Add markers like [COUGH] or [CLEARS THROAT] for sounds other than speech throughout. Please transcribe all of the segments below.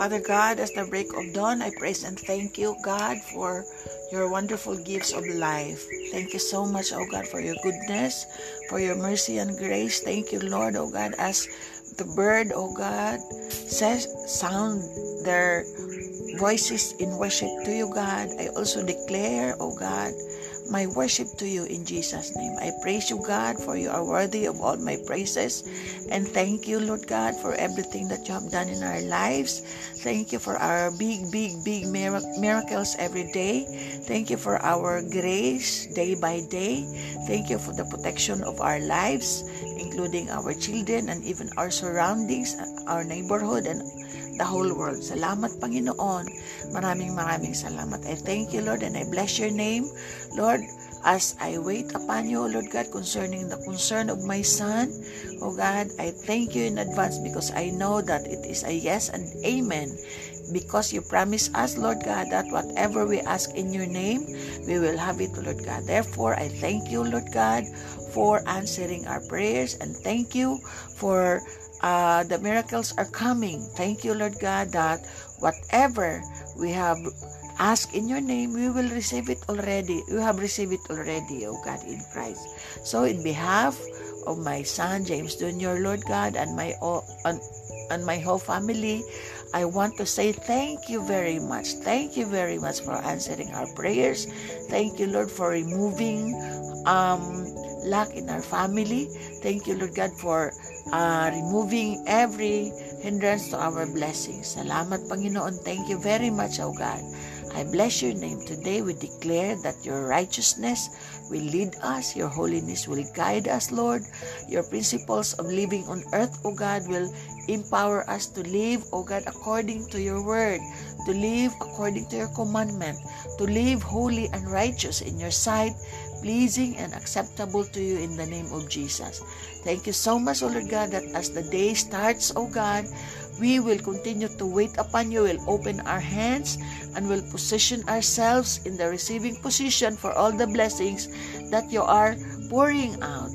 Father God, as the break of dawn, I praise and thank you, God, for your wonderful gifts of life. Thank you so much, oh God, for your goodness, for your mercy and grace. Thank you, Lord, oh God, as the bird, oh God, says sound their voices in worship to you, God. I also declare, oh God, my worship to you in Jesus' name. I praise you, God, for you are worthy of all my praises. And thank you, Lord God, for everything that you have done in our lives. Thank you for our big, big, big miracles every day. Thank you for our grace day by day. Thank you for the protection of our lives, including our children and even our surroundings, our neighborhood, and the whole world. Salamat, Panginoon. Maraming maraming salamat. I thank you, Lord, and I bless your name. Lord, as I wait upon you, Lord God, concerning the concern of my son, oh God, I thank you in advance because I know that it is a yes and amen. Because you promise us, Lord God, that whatever we ask in your name, we will have it, Lord God. Therefore, I thank you, Lord God, for answering our prayers and thank you for uh, the miracles are coming. Thank you, Lord God, that whatever we have asked in your name, we will receive it already. You have received it already, O God, in Christ. So, in behalf of my son James Jr., Lord God, and my and, my whole family, I want to say thank you very much. Thank you very much for answering our prayers. Thank you, Lord, for removing um, lack in our family. Thank you, Lord God, for uh, removing every hindrance to our blessings. Salamat, Panginoon. Thank you very much, O God. I bless your name. Today we declare that your righteousness will lead us, your holiness will guide us, Lord. Your principles of living on earth, O God, will empower us to live, O God, according to your word, to live according to your commandment, to live holy and righteous in your sight, pleasing and acceptable to you in the name of Jesus. Thank you so much, O Lord God, that as the day starts, O God, we will continue to wait upon you, will open our hands, and will position ourselves in the receiving position for all the blessings that you are pouring out.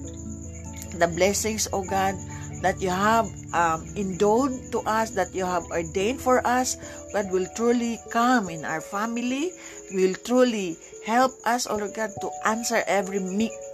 The blessings, O God, that you have um, endowed to us, that you have ordained for us, God will truly come in our family, will truly help us, O Lord God, to answer every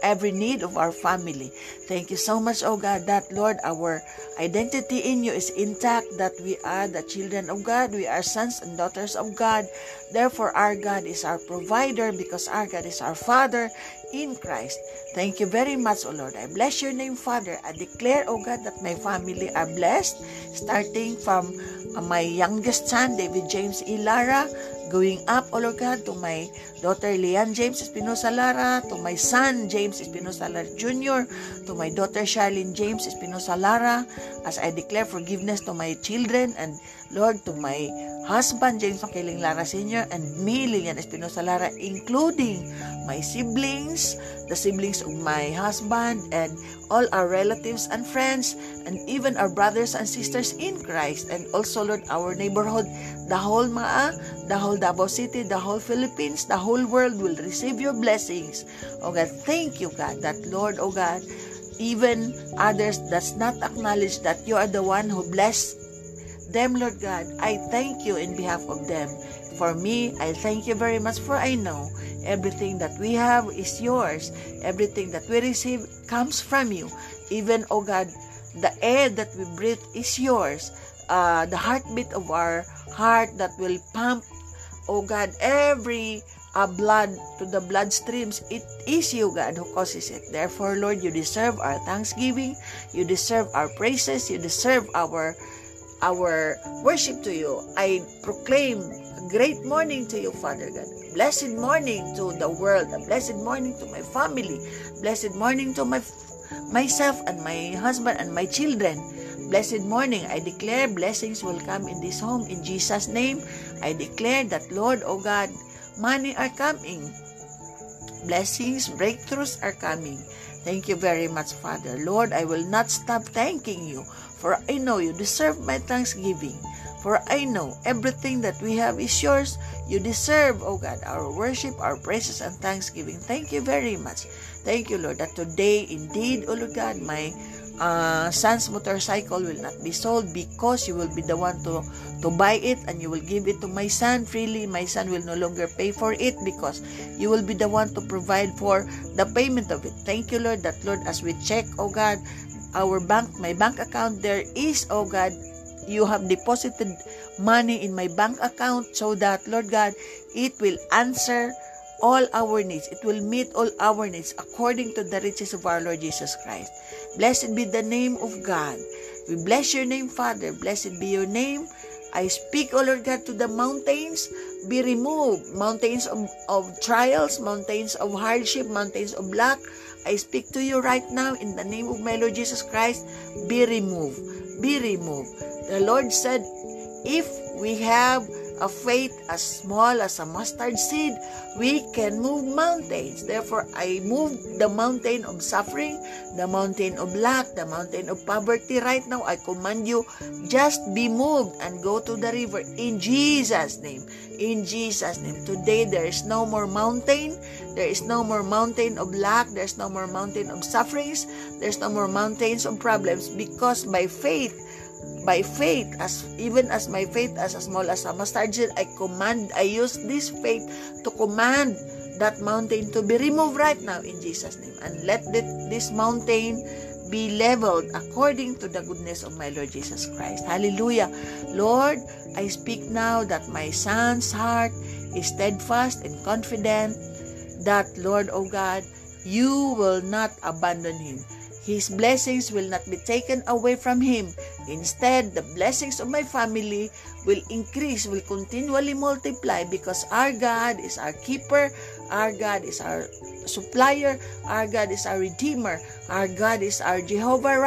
every need of our family. Thank you so much, O God, that Lord, our identity in you is intact, that we are the children of God, we are sons and daughters of God. Therefore, our God is our provider because our God is our Father in Christ. Thank you very much, O Lord. I bless your name, Father. I declare, O God, that my family are blessed, starting from my youngest son, David James Ilara, going up, O Lord God, to my daughter Leanne James Espinosa Lara, to my son James Espinosa Lara Jr., to my daughter Charlene James Espinosa Lara, as I declare forgiveness to my children, and Lord, to my husband James Makiling Lara Sr., and me, Lilian Espinosa Lara, including my siblings, the siblings of my husband, and all our relatives and friends, and even our brothers and sisters in Christ, and also, Lord, our neighborhood, the whole Maa, the whole Davao City, the whole Philippines, the whole world will receive your blessings. Oh God, thank you, God, that Lord, oh God, even others does not acknowledge that you are the one who blessed them, Lord God. I thank you in behalf of them. For me, I thank you very much for I know everything that we have is yours. Everything that we receive comes from you. Even, oh God, the air that we breathe is yours. Uh, the heartbeat of our heart that will pump, oh God, every uh, blood to the blood streams. It is you, God, who causes it. Therefore, Lord, you deserve our thanksgiving. You deserve our praises. You deserve our our worship to you. I proclaim a great morning to you, Father God. Blessed morning to the world. A blessed morning to my family. Blessed morning to my myself and my husband and my children. Blessed morning. I declare blessings will come in this home in Jesus' name. I declare that, Lord, O oh God, money are coming. Blessings, breakthroughs are coming. Thank you very much, Father. Lord, I will not stop thanking you, for I know you deserve my thanksgiving. For I know everything that we have is yours. You deserve, O God, our worship, our praises, and thanksgiving. Thank you very much. Thank you, Lord, that today, indeed, O Lord God, my uh, son's motorcycle will not be sold because you will be the one to to buy it and you will give it to my son freely my son will no longer pay for it because you will be the one to provide for the payment of it thank you lord that lord as we check oh god our bank my bank account there is oh god you have deposited money in my bank account so that lord god it will answer all our needs. It will meet all our needs according to the riches of our Lord Jesus Christ. Blessed be the name of God. We bless your name, Father. Blessed be your name. I speak, O Lord God, to the mountains, be removed. Mountains of, of trials, mountains of hardship, mountains of lack. I speak to you right now in the name of my Lord Jesus Christ. Be removed. Be removed. The Lord said, if we have a faith as small as a mustard seed, we can move mountains. Therefore, I move the mountain of suffering, the mountain of lack, the mountain of poverty. Right now, I command you, just be moved and go to the river in Jesus' name. In Jesus' name. Today, there is no more mountain. There is no more mountain of lack. There's no more mountain of sufferings. There's no more mountains of problems because by faith, by faith as even as my faith as as small as a mustard seed i command i use this faith to command that mountain to be removed right now in jesus name. And let this mountain be leveled according to the goodness of my lord jesus christ. Hallelujah. Lord i speak now that my son's heart is steadfast and confident that lord oh god you will not abandon him. His blessings will not be taken away from him. Instead, the blessings of my family will increase, will continually multiply because our God is our keeper, our God is our supplier, our God is our redeemer, our God is our Jehovah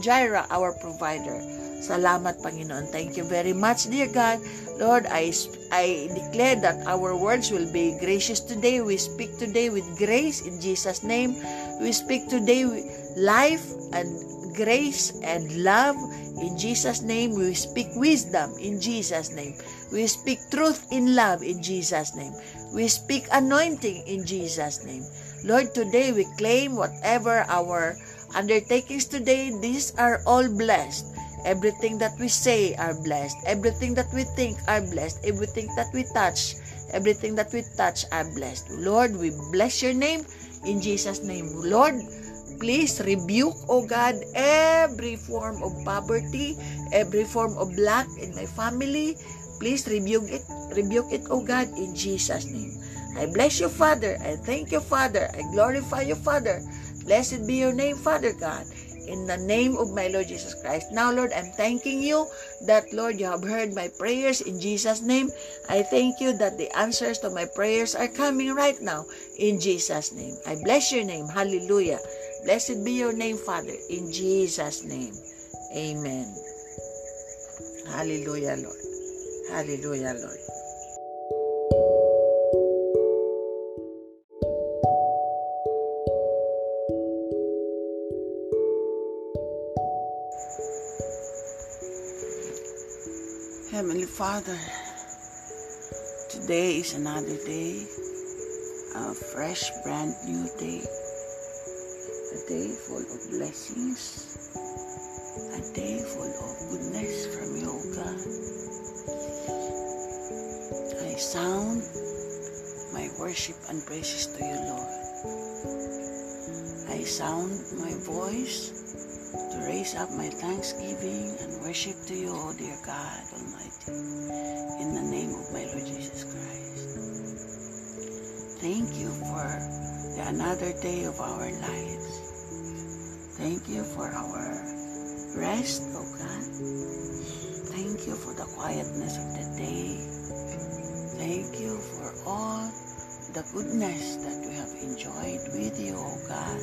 Jireh, our provider. Salamat, Panginoon. Thank you very much, dear God. Lord, I, I declare that our words will be gracious today. We speak today with grace in Jesus' name. We speak today life and grace and love. In Jesus' name, we speak wisdom in Jesus' name. We speak truth in love in Jesus' name. We speak anointing in Jesus' name. Lord, today we claim whatever our undertakings today, these are all blessed. Everything that we say are blessed. Everything that we think are blessed. Everything that we touch, everything that we touch are blessed. Lord, we bless your name in Jesus' name. Lord, Please rebuke, O God, every form of poverty, every form of lack in my family. Please rebuke it, rebuke it, O God, in Jesus' name. I bless you, Father. I thank you, Father. I glorify you, Father. Blessed be your name, Father God in the name of my Lord Jesus Christ. Now, Lord, I'm thanking you that, Lord, you have heard my prayers in Jesus' name. I thank you that the answers to my prayers are coming right now in Jesus' name. I bless your name. Hallelujah. Blessed be your name, Father, in Jesus' name. Amen. Hallelujah, Lord. Hallelujah, Lord. Heavenly Father, today is another day, a fresh, brand new day a day full of blessings, a day full of goodness from you, God. I sound my worship and praises to you, Lord. I sound my voice to raise up my thanksgiving and worship to you, O dear God Almighty, in the name of my Lord Jesus Christ. Thank you for another day of our lives. Thank you for our rest, O oh God. Thank you for the quietness of the day. Thank you for all the goodness that we have enjoyed with you, O oh God.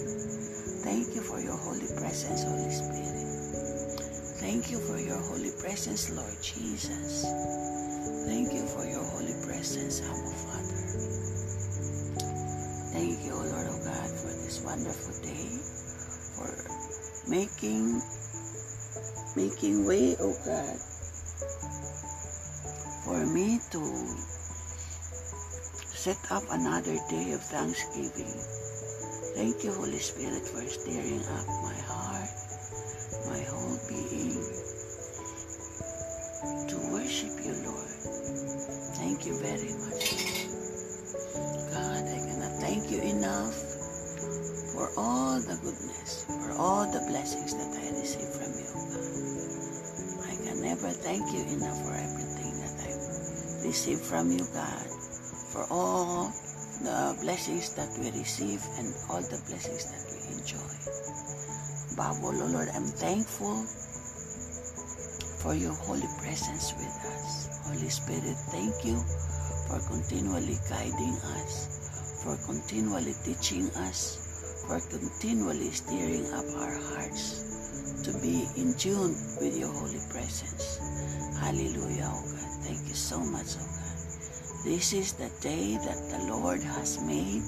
Thank you for your holy presence, Holy Spirit. Thank you for your holy presence, Lord Jesus. Thank you for your holy presence, Abba Father. Thank you, Lord, O oh God, for this wonderful making making way, oh God, for me to set up another day of thanksgiving. Thank you, Holy Spirit, for stirring up my thank you enough for everything that I receive from you, God, for all the blessings that we receive and all the blessings that we enjoy. Babo, Lord, I'm thankful for your holy presence with us. Holy Spirit, thank you for continually guiding us, for continually teaching us, for continually stirring up our hearts to be in tune with your holy presence. Hallelujah, oh God. Thank you so much, oh God. This is the day that the Lord has made,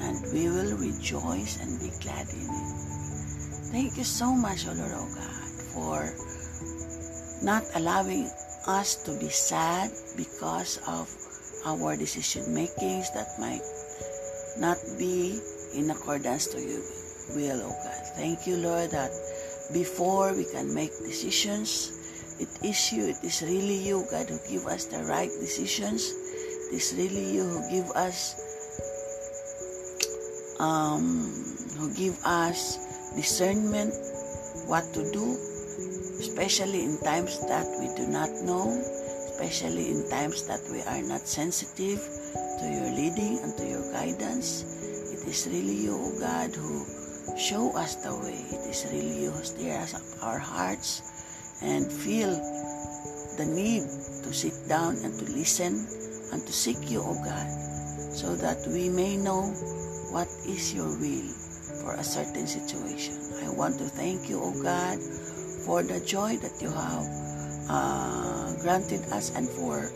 and we will rejoice and be glad in it. Thank you so much, O Lord, O God, for not allowing us to be sad because of our decision makings that might not be in accordance to your will, O God. Thank you, Lord, that before we can make decisions, it is you, it is really you, God, who give us the right decisions it is really you who give us um, who give us discernment what to do, especially in times that we do not know, especially in times that we are not sensitive to your leading and to your guidance. It is really you, God, who show us the way. It is really you who steer us up our hearts and feel the need to sit down and to listen and to seek you, O God, so that we may know what is your will for a certain situation. I want to thank you, O God, for the joy that you have uh, granted us and for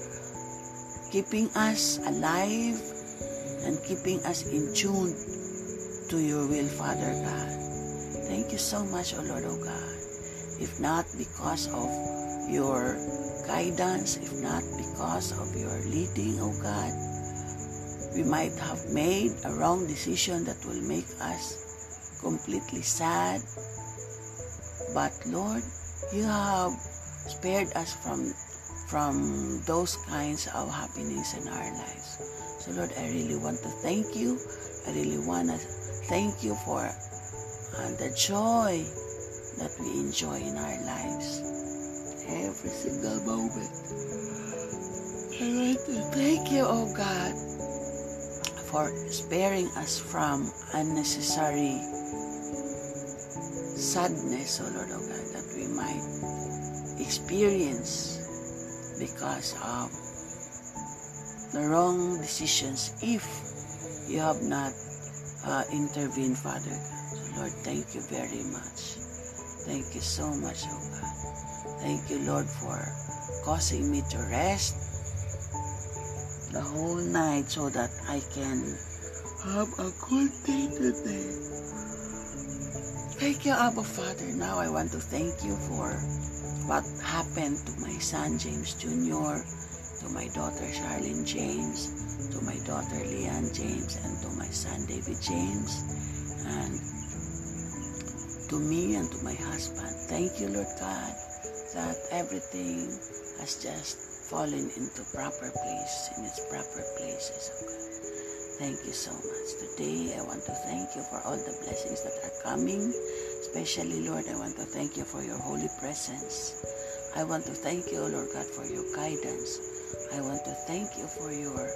keeping us alive and keeping us in tune to your will, Father God. Thank you so much, O Lord, O God. If not because of your guidance, if not because of your leading, O God. We might have made a wrong decision that will make us completely sad. But Lord, you have spared us from from those kinds of happenings in our lives. So Lord, I really want to thank you. I really want to thank you for uh, the joy that we enjoy in our lives every single moment. I want to thank you, oh God, for sparing us from unnecessary sadness, oh Lord, oh God, that we might experience because of the wrong decisions if you have not uh, intervened, Father So Lord, thank you very much. Thank you so much, oh God. Thank you, Lord, for causing me to rest the whole night so that I can have a good day today. Thank you, Abba Father. Now I want to thank you for what happened to my son James Jr., to my daughter Charlene James, to my daughter Leanne James, and to my son David James, and to me and to my husband. Thank you, Lord God that everything has just fallen into proper place in its proper places. Okay. Thank you so much. Today I want to thank you for all the blessings that are coming. Especially, Lord, I want to thank you for your holy presence. I want to thank you, Lord God, for your guidance. I want to thank you for your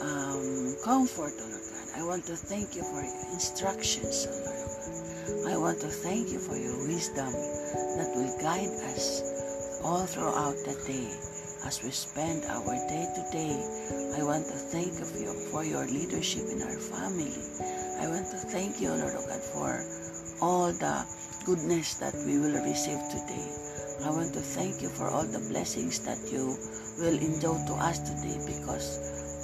um, comfort, Lord God. I want to thank you for your instructions, Lord God. I want to thank you for your wisdom that will guide us all throughout the day as we spend our day to day. I want to thank you for your leadership in our family. I want to thank you, Lord God, for all the goodness that we will receive today. I want to thank you for all the blessings that you will endow to us today because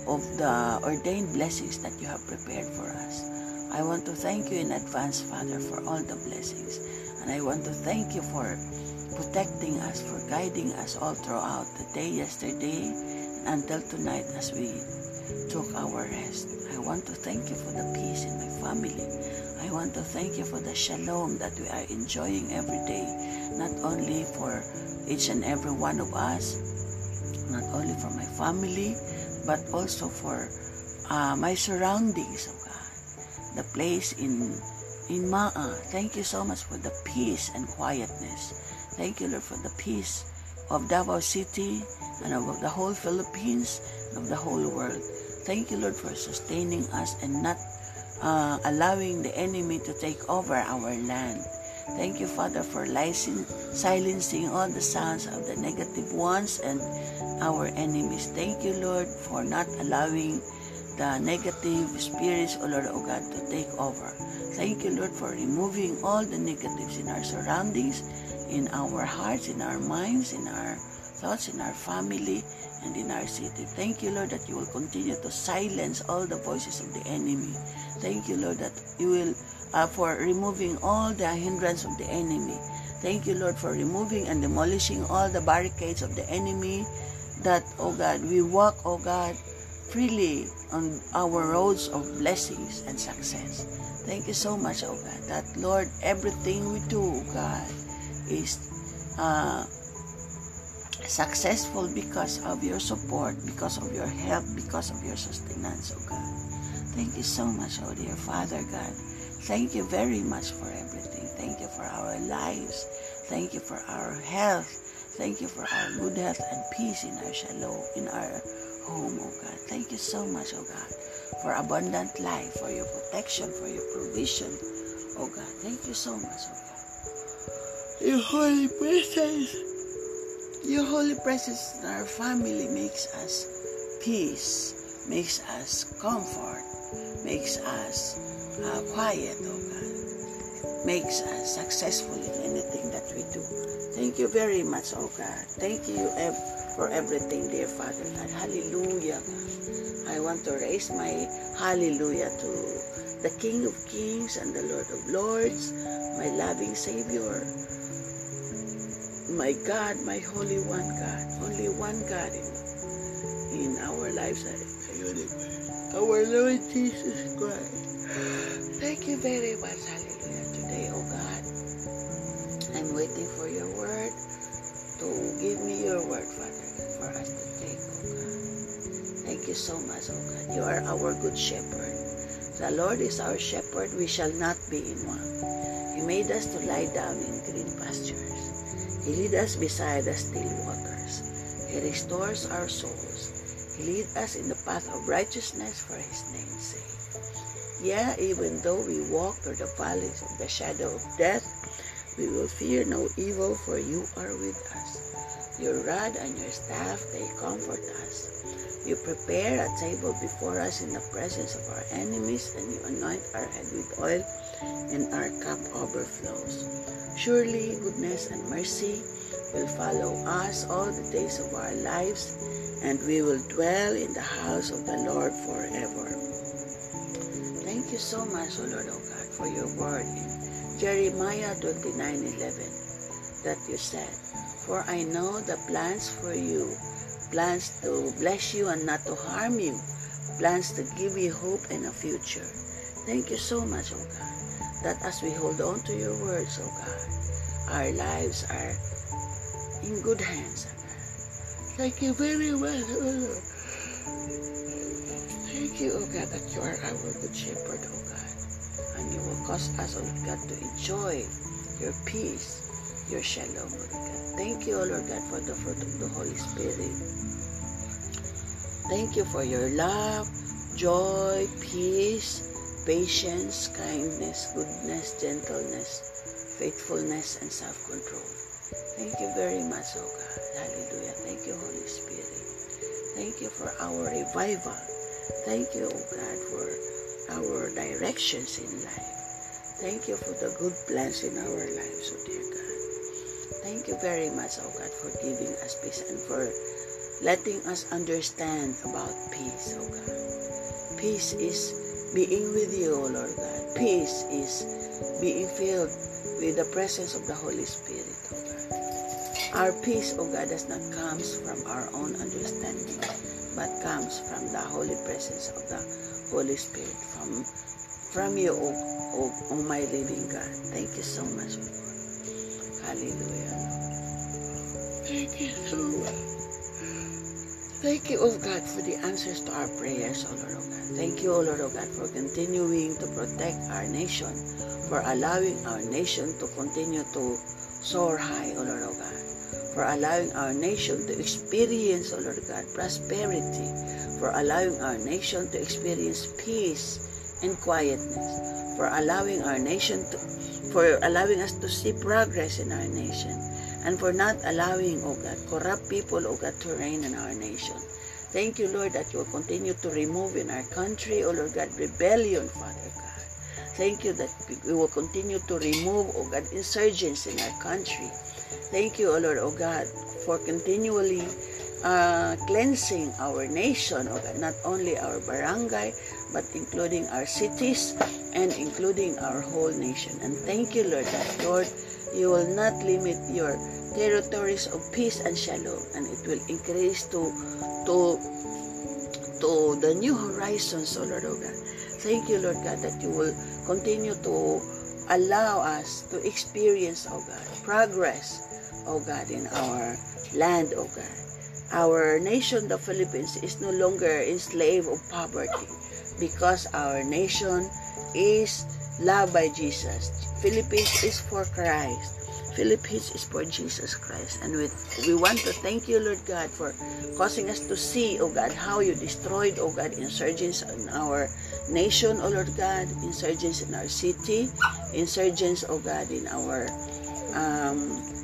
of the ordained blessings that you have prepared for us. I want to thank you in advance, Father, for all the blessings. And I want to thank you for protecting us, for guiding us all throughout the day yesterday until tonight as we took our rest. I want to thank you for the peace in my family. I want to thank you for the shalom that we are enjoying every day, not only for each and every one of us, not only for my family, but also for uh, my surroundings. The place in in Ma-a. Thank you so much for the peace and quietness. Thank you, Lord, for the peace of Davao City and of the whole Philippines and of the whole world. Thank you, Lord, for sustaining us and not uh, allowing the enemy to take over our land. Thank you, Father, for silencing all the sounds of the negative ones and our enemies. Thank you, Lord, for not allowing the negative spirits, O Lord, O God, to take over. Thank you, Lord, for removing all the negatives in our surroundings, in our hearts, in our minds, in our thoughts, in our family, and in our city. Thank you, Lord, that you will continue to silence all the voices of the enemy. Thank you, Lord, that you will uh, for removing all the hindrance of the enemy. Thank you, Lord, for removing and demolishing all the barricades of the enemy that, oh God, we walk, oh God, freely on our roads of blessings and success. Thank you so much, oh God, that, Lord, everything we do, oh God, is uh, successful because of your support, because of your help, because of your sustenance, oh God. Thank you so much, oh dear Father God. Thank you very much for everything. Thank you for our lives. Thank you for our health. Thank you for our good health and peace in our shalom, in our home, oh God. Thank you so much, oh God, for abundant life, for your protection, for your provision, oh God. Thank you so much, oh God. Your holy presence, your holy presence in our family makes us peace, makes us comfort, makes us uh, quiet, oh God. Makes us successful in anything that we do. Thank you very much, oh God. Thank you for everything, dear Father God. Hallelujah. I want to raise my hallelujah to the King of Kings and the Lord of Lords, my loving Savior, my God, my Holy One God, only one God in, in our lives, our Lord Jesus Christ. Thank you very much, hallelujah, today, oh God. I'm waiting for your word to give me your word, Father, for us to take, oh God. Thank you so much, oh God. You are our good shepherd. The Lord is our shepherd, we shall not be in want. He made us to lie down in green pastures. He lead us beside the still waters. He restores our souls. He lead us in the path of righteousness for his name's sake. Yeah, even though we walk through the valleys of the shadow of death, we will fear no evil, for you are with us. Your rod and your staff, they comfort us. You prepare a table before us in the presence of our enemies, and you anoint our head with oil, and our cup overflows. Surely goodness and mercy will follow us all the days of our lives, and we will dwell in the house of the Lord forever Thank you so much, O Lord, O God, for your word Jeremiah 29 11 that you said, For I know the plans for you, plans to bless you and not to harm you, plans to give you hope and a future. Thank you so much, O God, that as we hold on to your words, O God, our lives are in good hands, O God. Thank you very much, O Lord. Thank you, O God, that you are our good shepherd, O God. And you will cause us, O God, to enjoy your peace, your shalom, O God. Thank you, O Lord God, for the fruit of the Holy Spirit. Thank you for your love, joy, peace, patience, kindness, goodness, gentleness, faithfulness, and self-control. Thank you very much, O God. Hallelujah. Thank you, Holy Spirit. Thank you for our revival. Thank you, O God, for our directions in life. Thank you for the good plans in our lives, O dear God. Thank you very much, O God, for giving us peace and for letting us understand about peace, O God. Peace is being with you, O Lord God. Peace is being filled with the presence of the Holy Spirit, O God. Our peace, O God, does not come from our own understanding but comes from the holy presence of the Holy Spirit, from from you, O, o, o my living God. Thank you so much, Lord. Hallelujah. Thank you much. Thank you, oh God, for the answers to our prayers, oh Lord, oh God. Thank you, oh Lord, oh God, for continuing to protect our nation, for allowing our nation to continue to soar high, oh Lord, oh God. For allowing our nation to experience, oh Lord God, prosperity, for allowing our nation to experience peace and quietness, for allowing our nation to, for allowing us to see progress in our nation, and for not allowing, oh God, corrupt people, oh God, to reign in our nation. Thank you, Lord, that you will continue to remove in our country, oh Lord God, rebellion, Father God. Thank you that we will continue to remove, oh God, insurgents in our country. Thank you, oh Lord, oh God, for continually uh, cleansing our nation, God, not only our barangay, but including our cities and including our whole nation. And thank you, Lord, that, Lord, you will not limit your territories of peace and shalom, and it will increase to to to the new horizons, O Lord, O God. Thank you, Lord God, that you will continue to allow us to experience, O God, progress, O God, in our land, O God. Our nation, the Philippines, is no longer enslaved of poverty because our nation is loved by Jesus. Philippines is for Christ. Philippines is for Jesus Christ. And we, we want to thank you, Lord God, for causing us to see, oh God, how you destroyed, oh God, insurgents in our nation, oh Lord God, insurgents in our city, insurgents, oh God, in our um,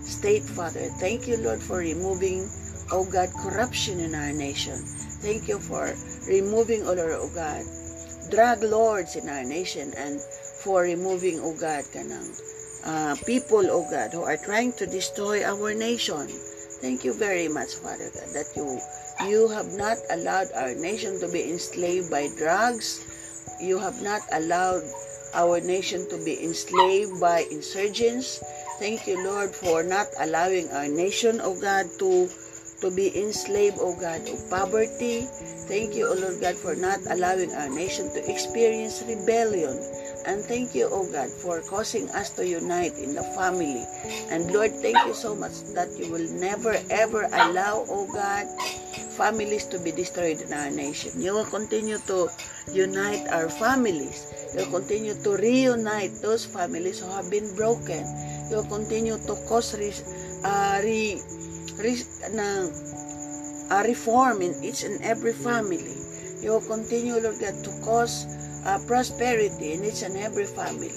state, Father. Thank you, Lord, for removing, oh God, corruption in our nation. Thank you for removing, oh Lord, oh God, drug lords in our nation and for removing, oh God, kanang uh, people, oh God, who are trying to destroy our nation. Thank you very much, Father God, that you you have not allowed our nation to be enslaved by drugs. You have not allowed our nation to be enslaved by insurgents. Thank you, Lord, for not allowing our nation, oh God, to to be enslaved, oh God, of poverty. Thank you, oh Lord God, for not allowing our nation to experience rebellion. And thank you, oh God, for causing us to unite in the family. And Lord, thank you so much that you will never ever allow, oh God, families to be destroyed in our nation. You will continue to unite our families. You will continue to reunite those families who have been broken. You will continue to cause re, uh, re, na, uh, reform in each and every family. You continue, Lord God, to cause uh, prosperity in each and every family.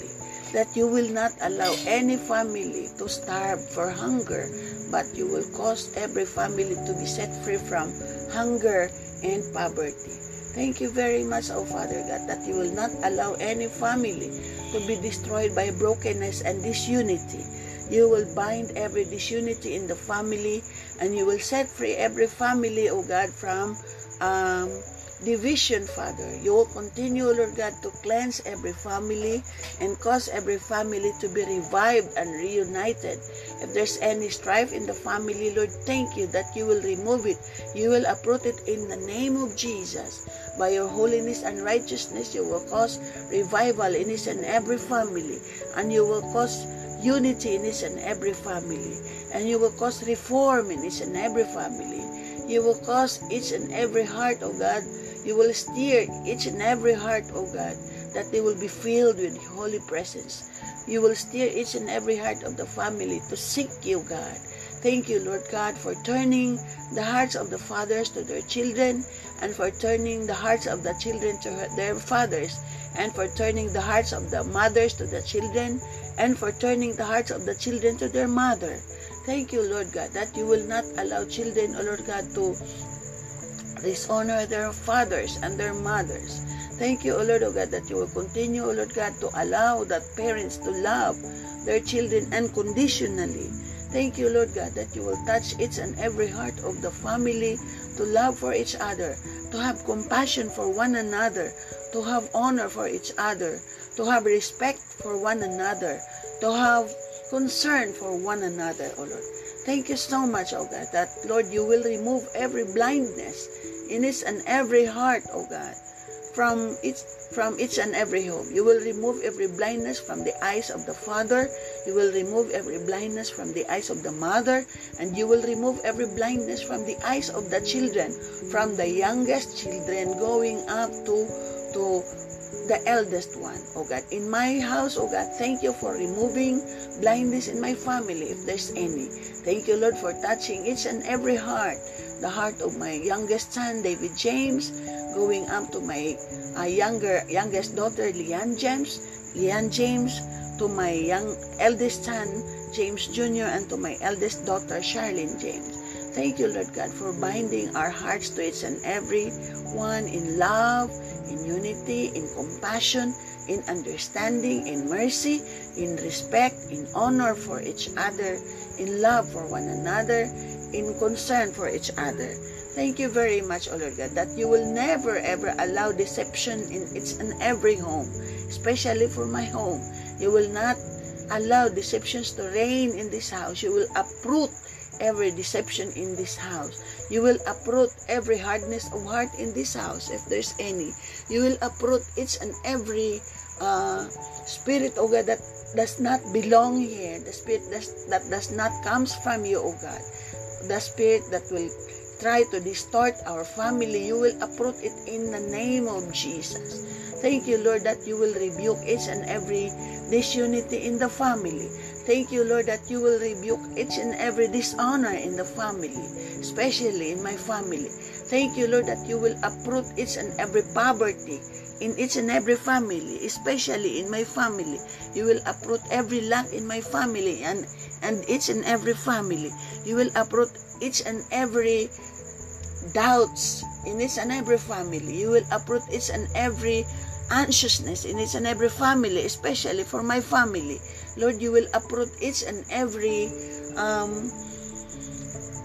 That you will not allow any family to starve for hunger, but you will cause every family to be set free from hunger and poverty. Thank you very much, O Father God, that you will not allow any family to be destroyed by brokenness and disunity. You will bind every disunity in the family and you will set free every family, O God, from um, division, Father. You will continue, Lord God, to cleanse every family and cause every family to be revived and reunited. If there's any strife in the family, Lord, thank you that you will remove it. You will uproot it in the name of Jesus. By your holiness and righteousness, you will cause revival in each and every family, and you will cause unity in each and every family, and you will cause reform in each and every family. You will cause each and every heart, oh God, you will steer each and every heart, O God, that they will be filled with holy presence. You will steer each and every heart of the family to seek you, God. Thank you, Lord God, for turning the hearts of the fathers to their children and for turning the hearts of the children to their fathers and for turning the hearts of the mothers to the children and for turning the hearts of the children to their mother. Thank you, Lord God, that you will not allow children, O Lord God, to dishonor their fathers and their mothers. Thank you, O Lord God, that you will continue, O Lord God, to allow that parents to love their children unconditionally. Thank you, Lord God, that you will touch each and every heart of the family to love for each other, to have compassion for one another, to have honor for each other, to have respect for one another, to have concern for one another, O Lord. Thank you so much, O God, that, Lord, you will remove every blindness in each and every heart, O God. from each from each and every home. You will remove every blindness from the eyes of the father. You will remove every blindness from the eyes of the mother, and you will remove every blindness from the eyes of the children, from the youngest children going up to to the eldest one, oh God. In my house, oh God, thank you for removing blindness in my family, if there's any. Thank you, Lord, for touching each and every heart. The heart of my youngest son, David James, going up to my uh, younger youngest daughter, Leanne James, Leanne James, to my young eldest son, James Jr., and to my eldest daughter, Charlene James. Thank you, Lord God, for binding our hearts to each and every one in love, in unity, in compassion, in understanding, in mercy, in respect, in honor for each other, in love for one another, in concern for each other. Thank you very much, O Lord God, that you will never ever allow deception in each and every home, especially for my home. You will not allow deceptions to reign in this house. You will uproot every deception in this house. You will uproot every hardness of heart in this house, if there's any. You will uproot each and every uh, spirit, oh God, that does not belong here. The spirit does, that does not comes from you, oh God. The spirit that will try to distort our family, you will uproot it in the name of Jesus. Thank you, Lord, that you will rebuke each and every disunity in the family. Thank you, Lord, that you will rebuke each and every dishonor in the family, especially in my family. Thank you, Lord, that you will uproot each and every poverty in each and every family, especially in my family. You will uproot every lack in my family and, and each and every family. You will uproot each and every doubts in each and every family. You will uproot each and every anxiousness in each and every family, especially for my family. Lord, you will uproot each and every um,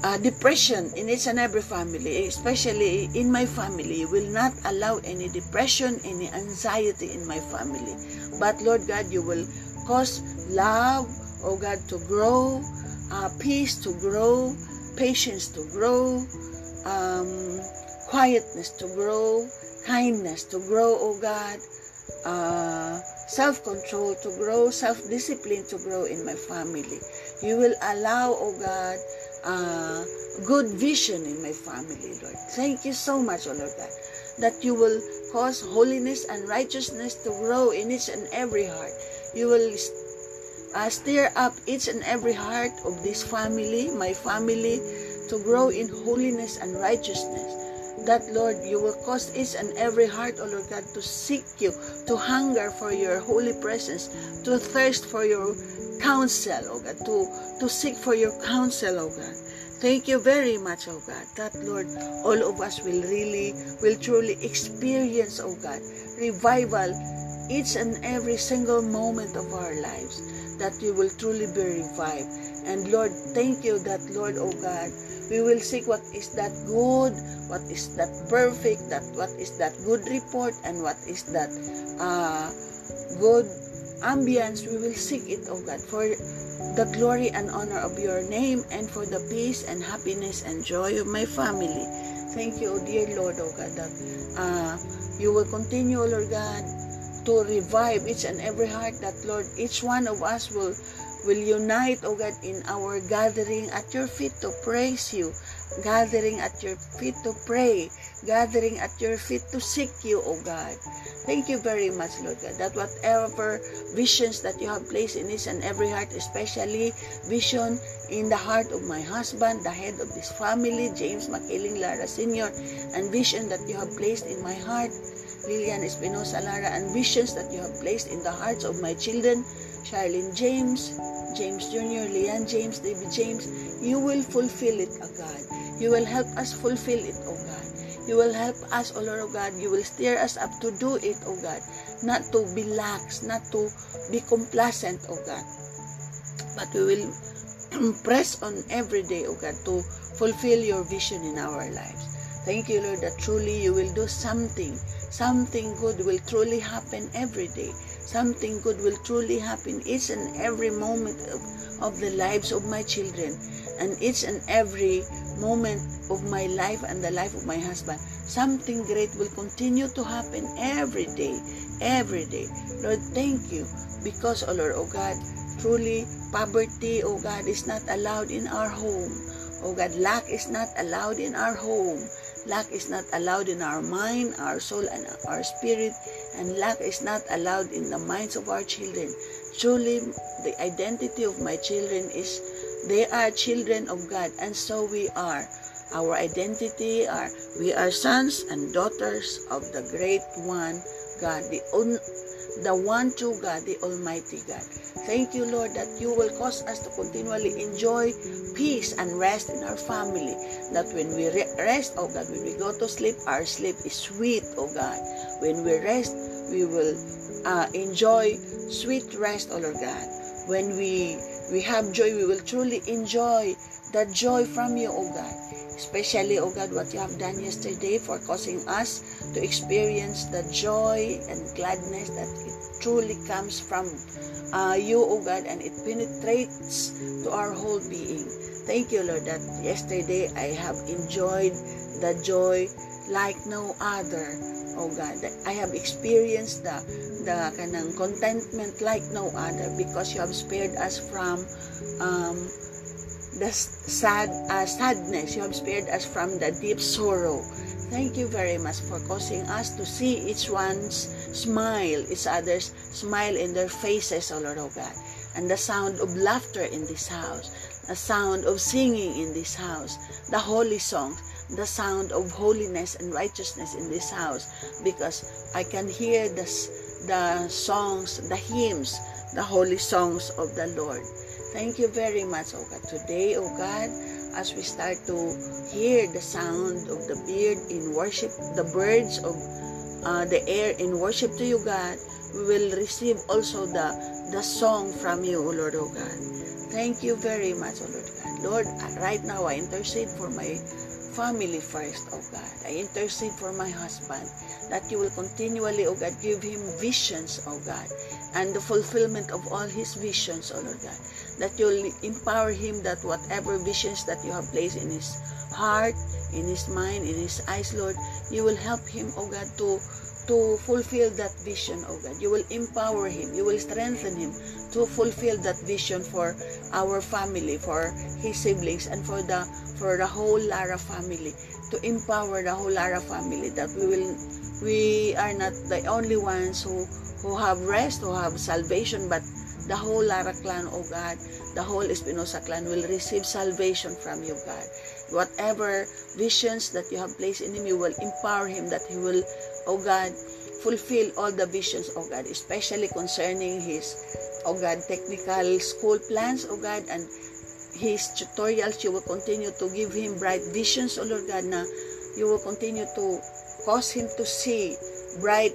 uh, depression in each and every family, especially in my family. You will not allow any depression, any anxiety in my family. But Lord God, you will cause love, oh God, to grow, uh, peace to grow, patience to grow, um, quietness to grow, kindness to grow, oh God, uh, self-control to grow, self-discipline to grow in my family. You will allow, oh God, uh, good vision in my family, Lord. Thank you so much, oh Lord God, that you will cause holiness and righteousness to grow in each and every heart. You will uh, stir up each and every heart of this family, my family, to grow in holiness and righteousness that, Lord, you will cause each and every heart, O Lord God, to seek you, to hunger for your holy presence, to thirst for your counsel, O God, to, to seek for your counsel, O God. Thank you very much, O God, that, Lord, all of us will really, will truly experience, O God, revival each and every single moment of our lives, that you will truly be revived. And Lord, thank you that, Lord, O God, we will seek what is that good, what is that perfect, that what is that good report, and what is that uh, good ambience. We will seek it, oh God, for the glory and honor of your name and for the peace and happiness and joy of my family. Thank you, oh dear Lord, oh God, that uh, you will continue, Lord God, to revive each and every heart that, Lord, each one of us will will unite, O God, in our gathering at your feet to praise you, gathering at your feet to pray, gathering at your feet to seek you, O God. Thank you very much, Lord God, that whatever visions that you have placed in each and every heart, especially vision in the heart of my husband, the head of this family, James Makiling Lara Sr., and vision that you have placed in my heart, Lilian Espinosa Lara, and visions that you have placed in the hearts of my children, Charlene James, James Jr., Leanne James, David James, you will fulfill it, O God. You will help us fulfill it, O God. You will help us, O Lord, O God. You will steer us up to do it, O God. Not to be lax, not to be complacent, O God. But we will [CLEARS THROAT] press on every day, O God, to fulfill your vision in our lives. Thank you, Lord, that truly you will do something. Something good will truly happen every day something good will truly happen each and every moment of, of the lives of my children and each and every moment of my life and the life of my husband. Something great will continue to happen every day, every day. Lord, thank you because, oh Lord, oh God, truly poverty, oh God, is not allowed in our home. Oh God, lack is not allowed in our home. Lack is not allowed in our mind, our soul, and our spirit. And lack is not allowed in the minds of our children. Truly, the identity of my children is they are children of God, and so we are. Our identity are we are sons and daughters of the great one, God, the the one true God, the Almighty God. Thank you, Lord, that you will cause us to continually enjoy peace and rest in our family. That when we rest, oh God, when we go to sleep, our sleep is sweet, oh God. When we rest, we will uh, enjoy sweet rest, oh Lord God. When we we have joy, we will truly enjoy the joy from you, O God. Especially, O God, what you have done yesterday for causing us to experience the joy and gladness that it truly comes from uh, you, O God, and it penetrates to our whole being. Thank you, Lord, that yesterday I have enjoyed the joy like no other. Oh God, I have experienced the the kanang contentment like no other because you have spared us from um, the sad uh, sadness. You have spared us from the deep sorrow. Thank you very much for causing us to see each one's smile, each other's smile in their faces, O Lord, oh God. And the sound of laughter in this house, the sound of singing in this house, the holy songs the sound of holiness and righteousness in this house because I can hear the, the songs, the hymns, the holy songs of the Lord. Thank you very much, O God. Today, O God, as we start to hear the sound of the bird in worship, the birds of uh, the air in worship to you, God, we will receive also the, the song from you, O Lord, O God. Thank you very much, O Lord God. Lord, right now I intercede for my family first, oh God. I intercede for my husband that you will continually, oh God, give him visions, oh God, and the fulfillment of all his visions, oh Lord God. That you'll empower him that whatever visions that you have placed in his heart, in his mind, in his eyes, Lord, you will help him, oh God, to to fulfill that vision, oh God. You will empower him. You will strengthen him to fulfill that vision for our family, for his siblings, and for the for the whole Lara family. To empower the whole Lara family that we will we are not the only ones who who have rest, who have salvation, but the whole Lara clan, oh God, the whole Espinosa clan will receive salvation from you, God. Whatever visions that you have placed in him, you will empower him that he will O God, fulfill all the visions, O God, especially concerning his, O God, technical school plans, O God, and his tutorials, you will continue to give him bright visions, O Lord God, na you will continue to cause him to see bright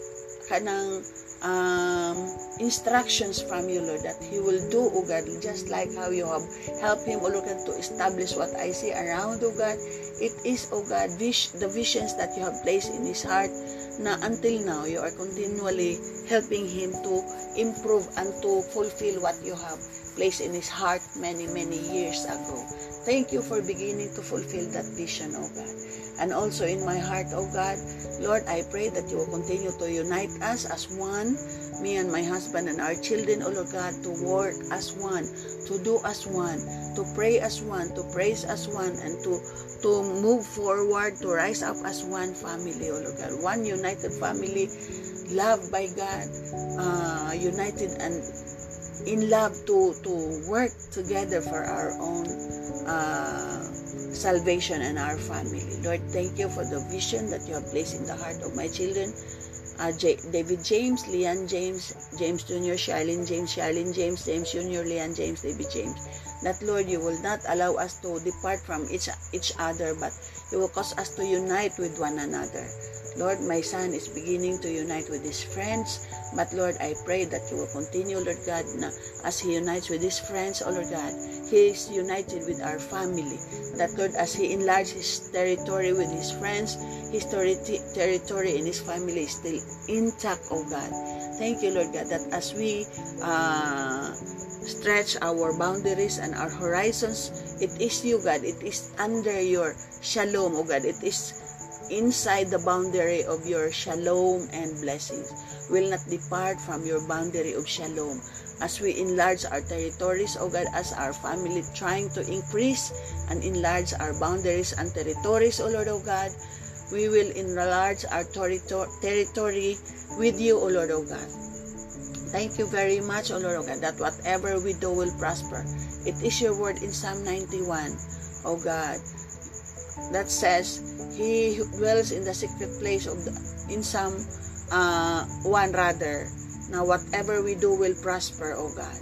kanang um, instructions from you, Lord, that He will do, O God, just like how you have helped Him, O Lord, God, to establish what I see around, O God. It is, O God, vis- the visions that you have placed in His heart na until now, you are continually helping Him to improve and to fulfill what you have placed in His heart many, many years ago. Thank you for beginning to fulfill that vision, O God. And also in my heart, O God, Lord, I pray that you will continue to unite us as one, me and my husband and our children, O Lord God, to work as one, to do as one, to pray as one, to praise as one, and to to move forward, to rise up as one family, O Lord God. One united family, loved by God, uh, united and in love to, to work together for our own uh, salvation and our family. Lord, thank you for the vision that you have placed in the heart of my children. Uh, J- David James, Leon James, James Jr., Charlene James, Charlene James, James Jr., Leon James, David James. That Lord, you will not allow us to depart from each each other, but you will cause us to unite with one another. Lord, my son is beginning to unite with his friends, but Lord, I pray that you will continue, Lord God, na as he unites with his friends, oh Lord God, he is united with our family. That Lord, as he enlarges his territory with his friends, his territory in his family is still intact, oh God. Thank you, Lord God, that as we uh, stretch our boundaries and our horizons, it is you, God. It is under your shalom, oh God. It is inside the boundary of your shalom and blessings will not depart from your boundary of shalom as we enlarge our territories, O God, as our family trying to increase and enlarge our boundaries and territories, O Lord, O God, we will enlarge our territory with you, O Lord, O God. Thank you very much, O Lord, God, that whatever we do will prosper. It is your word in Psalm 91, O God, that says, He dwells in the secret place of the, in Psalm uh, 1 rather, na whatever we do will prosper, O God.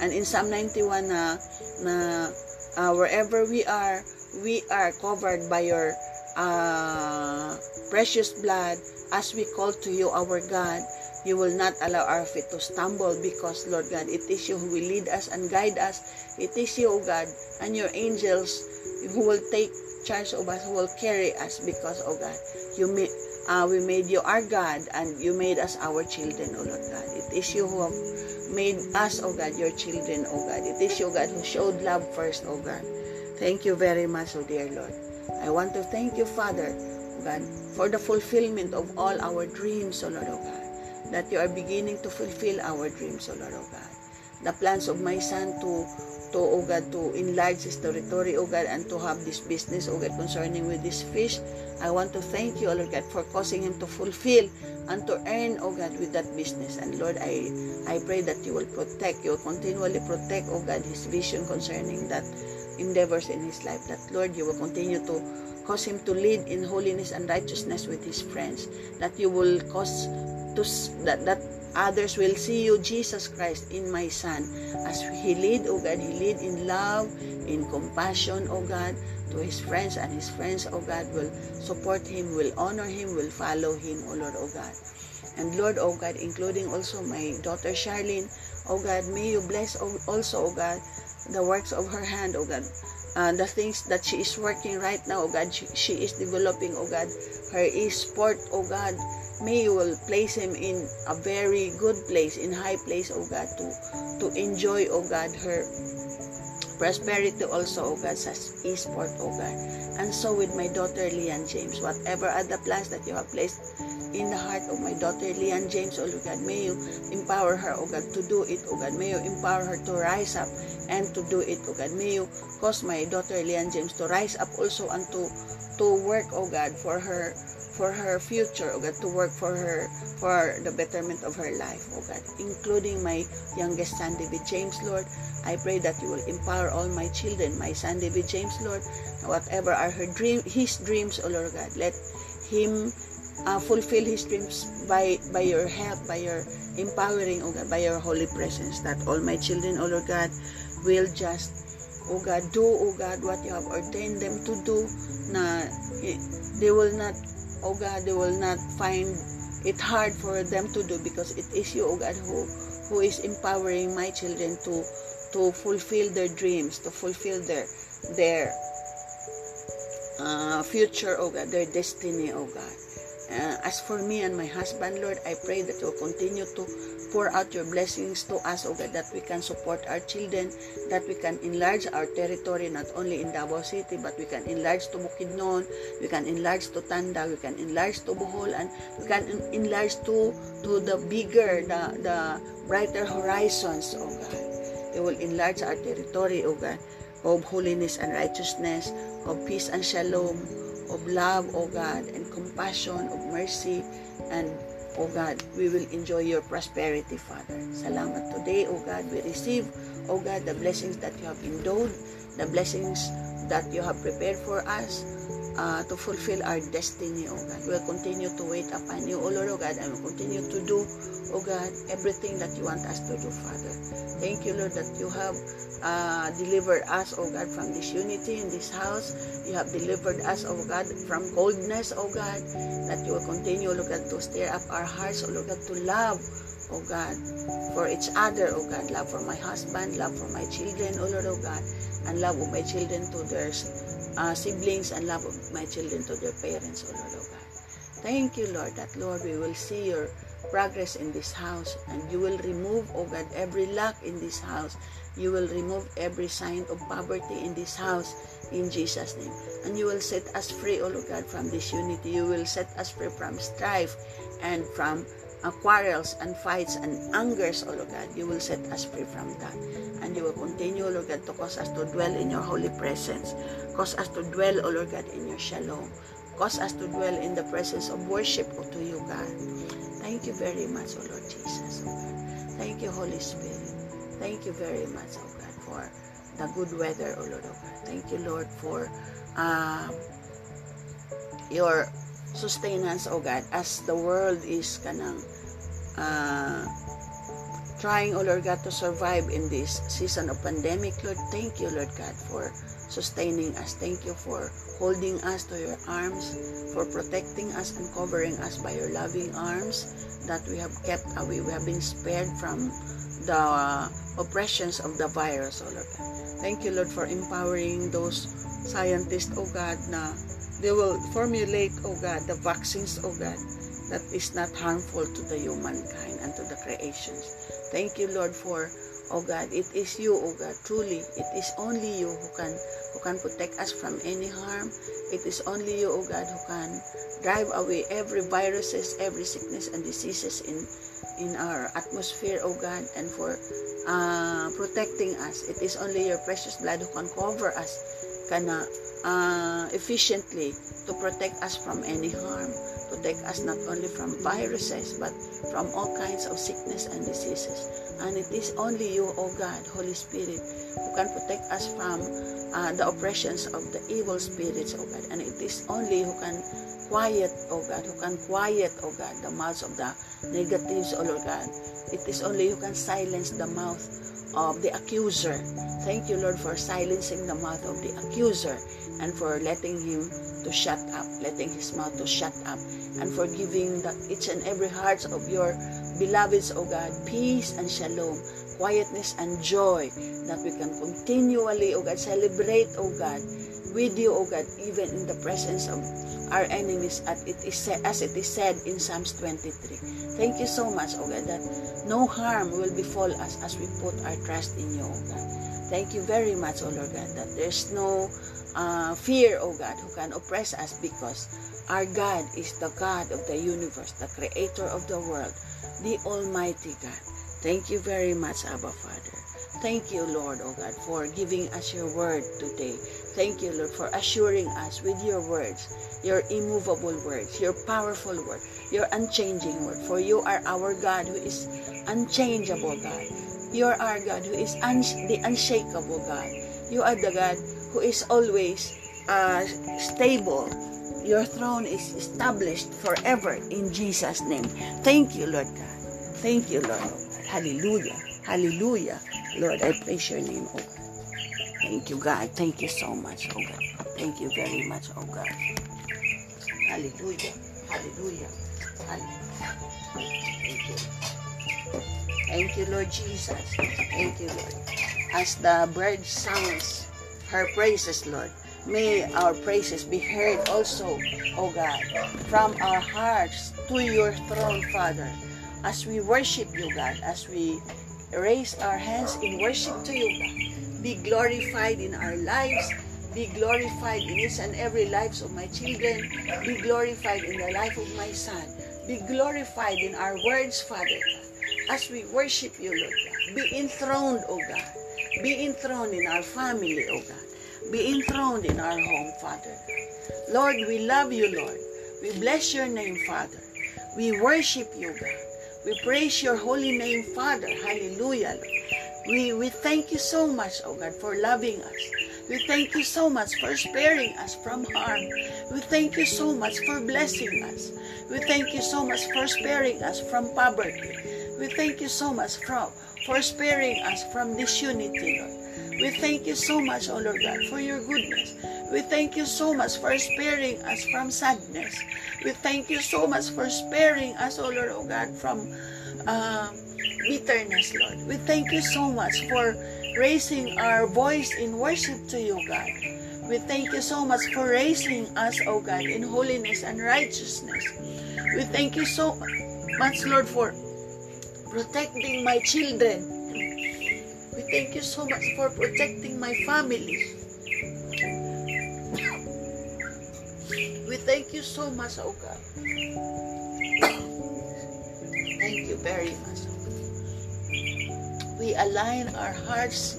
And in Psalm 91 na, na uh, wherever we are, we are covered by your uh, precious blood as we call to you, our God. You will not allow our feet to stumble because, Lord God, it is you who will lead us and guide us. It is you, O God, and your angels who will take charge of us, who will carry us because, oh God, you made, uh, we made you our God and you made us our children, oh Lord God. It is you who have made us, oh God, your children, oh God. It is you, God, who showed love first, oh God. Thank you very much, oh dear Lord. I want to thank you, Father, God, for the fulfillment of all our dreams, oh Lord, oh God. That you are beginning to fulfill our dreams, oh Lord, oh God. The plans of my son to to, O God, to enlarge his territory, O God, and to have this business, O God, concerning with this fish. I want to thank you, O Lord God, for causing him to fulfill and to earn, O God, with that business. And Lord, I, I pray that you will protect, you will continually protect, O God, his vision concerning that endeavors in his life. That, Lord, you will continue to cause him to lead in holiness and righteousness with his friends. That you will cause to, that, that Others will see you, Jesus Christ, in my Son. As He lead, O God, He lead in love, in compassion, O God, to His friends, and His friends, O God, will support Him, will honor Him, will follow Him, O Lord, O God. And Lord, O God, including also my daughter Charlene, O God, may you bless also, O God, the works of her hand, O God. Uh, the things that she is working right now, O God, she, she is developing, O God, her e-sport, O God, may you will place him in a very good place, in high place, O God, to, to enjoy, O God, her prosperity also, O God, sa e-sport, O God. And so with my daughter, Leanne James, whatever are plans that you have placed in the heart of my daughter, Leanne James, O God, may you empower her, O God, to do it, O God. May you empower her to rise up and to do it, O God. May you cause my daughter, Leanne James, to rise up also and to, to work, O God, for her for her future, O God, to work for her, for the betterment of her life, O God, including my youngest son, David James, Lord. I pray that you will empower all my children, my son, David James, Lord, whatever are her dream, his dreams, O Lord God, let him uh, fulfill his dreams by by your help, by your empowering, O God, by your holy presence, that all my children, O Lord God, will just, O God, do, O God, what you have ordained them to do, na they will not oh God, they will not find it hard for them to do because it is you, oh God, who, who is empowering my children to, to fulfill their dreams, to fulfill their, their uh, future, oh God, their destiny, oh God. Uh, as for me and my husband, Lord, I pray that you continue to pour out your blessings to us, O God, that we can support our children, that we can enlarge our territory, not only in Davao City, but we can enlarge to Bukidnon, we can enlarge to Tanda, we can enlarge to Bohol, and we can enlarge to, to the bigger, the, the brighter horizons, O God. It will enlarge our territory, O God, of holiness and righteousness, of peace and shalom, of love, O God, and compassion, of mercy, and O God, we will enjoy your prosperity, Father. Salamat today, O God, we receive, O God, the blessings that you have endowed, the blessings that you have prepared for us, uh, to fulfill our destiny, O God. We'll continue to wait upon you, O Lord, O God, and we'll continue to do, O God, everything that you want us to do, Father. Thank you, Lord, that you have uh, delivered us, O God, from disunity in this house. You have delivered us, O God, from coldness, O God, that you will continue, Lord God, to stir up our hearts, O Lord God, to love, O God, for each other, O God, love for my husband, love for my children, O Lord, O God, and love of my children to their uh, siblings and love of my children to their parents, O Lord, O God. Thank you, Lord, that, Lord, we will see your progress in this house and you will remove, O God, every lack in this house. You will remove every sign of poverty in this house in Jesus' name. And you will set us free, O Lord God, from this unity. You will set us free from strife and from uh, quarrels and fights and angers, O Lord God. You will set us free from that. And you will continue, O Lord God, to cause us to dwell in your holy presence. Cause us to dwell, O Lord God, in your shalom. Cause us to dwell in the presence of worship to you, God. Thank you very much, O Lord Jesus, O God. Thank you, Holy Spirit. Thank you very much, O God, for the good weather, O Lord, O God. Thank you, Lord, for uh, your sustenance, O God, as the world is kanang uh, trying, O Lord God, to survive in this season of pandemic, Lord. Thank you, Lord God, for sustaining us. Thank you for holding us to your arms, for protecting us and covering us by your loving arms that we have kept away. We have been spared from the oppressions of the virus, O Lord. Thank you, Lord, for empowering those scientists, O God, na they will formulate, O God, the vaccines, O God, that is not harmful to the humankind and to the creations. Thank you, Lord, for, O God, it is you, O God, truly, it is only you who can who can protect us from any harm. It is only you, O God, who can drive away every viruses, every sickness and diseases in in our atmosphere, O God, and for uh, protecting us. It is only your precious blood who can cover us kana uh, efficiently to protect us from any harm, protect us not only from viruses but from all kinds of sickness and diseases. And it is only you, O God, Holy Spirit, who can protect us from uh, the oppressions of the evil spirits, O God. And it is only who can quiet, O God, who can quiet, O God, the mouths of the negatives, O Lord God. It is only who can silence the mouth of the accuser. Thank you, Lord, for silencing the mouth of the accuser and for letting him to shut up, letting his mouth to shut up, and for giving the, each and every hearts of your beloveds, O God, peace and shalom, quietness and joy, that we can continually, O God, celebrate, O God, with you, O God, even in the presence of our enemies, as it is said, as it is said in Psalms 23. Thank you so much, O God, that no harm will befall us as we put our trust in you, O God. Thank you very much, O Lord God, that there's no uh, fear, O God, who can oppress us because our God is the God of the universe, the creator of the world, the Almighty God. Thank you very much, Abba Father. Thank you, Lord, O God, for giving us your word today. Thank you, Lord, for assuring us with your words, your immovable words, your powerful word, your unchanging word. For you are our God who is unchangeable God. You are our God who is the unshakable God. You are the God who is always uh, stable. Your throne is established forever in Jesus' name. Thank you, Lord God. Thank you, Lord. Hallelujah. Hallelujah. Lord, I praise your name, oh God. Thank you, God. Thank you so much, oh God. Thank you very much, oh God. Hallelujah. Hallelujah. Hallelujah. Thank you. Thank you, Lord Jesus. Thank you, Lord. As the bird sounds her praises, Lord, may our praises be heard also, O God, from our hearts to your throne, Father. As we worship you, God, as we raise our hands in worship to you, God, be glorified in our lives, be glorified in each and every lives of my children, be glorified in the life of my son, be glorified in our words, Father, as we worship you, Lord God. Be enthroned, O God. Be enthroned in our family, O God. Be enthroned in our home, Father. Lord, we love you, Lord. We bless your name, Father. We worship you, God. We praise your holy name, Father. Hallelujah. We, we thank you so much, oh God, for loving us. We thank you so much for sparing us from harm. We thank you so much for blessing us. We thank you so much for sparing us from poverty. We thank you so much for, for sparing us from disunity, Lord. We thank you so much, O Lord God, for your goodness. We thank you so much for sparing us from sadness. We thank you so much for sparing us, O Lord, God, from uh, bitterness, Lord. We thank you so much for raising our voice in worship to you, God. We thank you so much for raising us, O God, in holiness and righteousness. We thank you so much, Lord, for protecting my children. We thank you so much for protecting my family. We thank you so much, oh God. Thank you very much. We align our hearts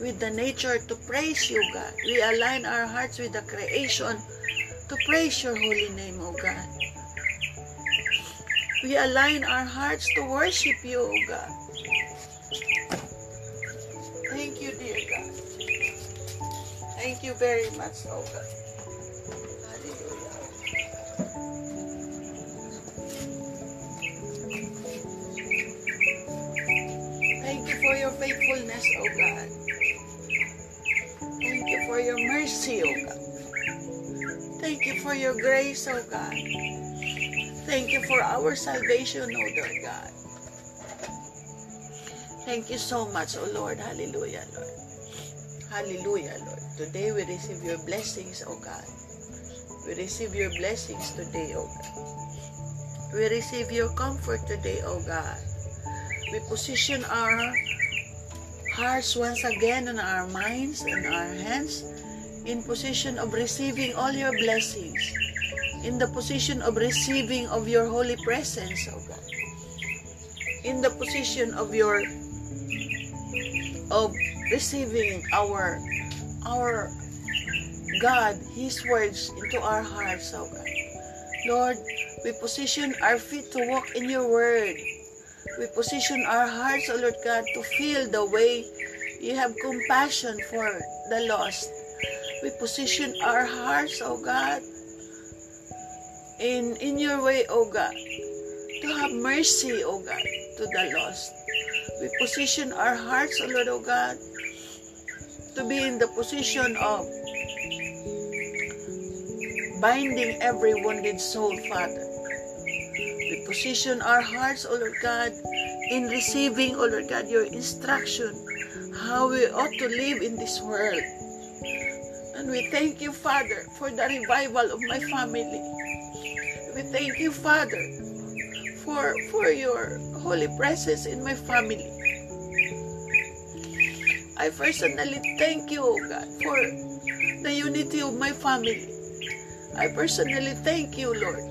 with the nature to praise you, God. We align our hearts with the creation to praise your holy name, oh God. We align our hearts to worship you, O God. Thank you, dear God. Thank you very much, O God. Hallelujah. Thank you for your faithfulness, O God. Thank you for your mercy, O God. Thank you for your grace, O God. Thank you for our salvation, O Lord God. Thank you so much, O Lord. Hallelujah, Lord. Hallelujah, Lord. Today we receive your blessings, O God. We receive your blessings today, O God. We receive your comfort today, O God. We position our hearts once again and our minds and our hands in position of receiving all your blessings, in the position of receiving of your holy presence, oh God, in the position of your of receiving our our God, His words into our hearts, oh God. Lord, we position our feet to walk in your word. We position our hearts, O Lord God, to feel the way you have compassion for the lost. We position our hearts, O God, in, in your way, O God, to have mercy, O God, to the lost. We position our hearts, O Lord, O God, to be in the position of binding every wounded soul, Father. We position our hearts, O Lord God, in receiving, O Lord God, your instruction, how we ought to live in this world. And we thank you, Father, for the revival of my family. We thank you, Father, for, for your holy presence in my family. I personally thank you, O God, for the unity of my family. I personally thank you, Lord,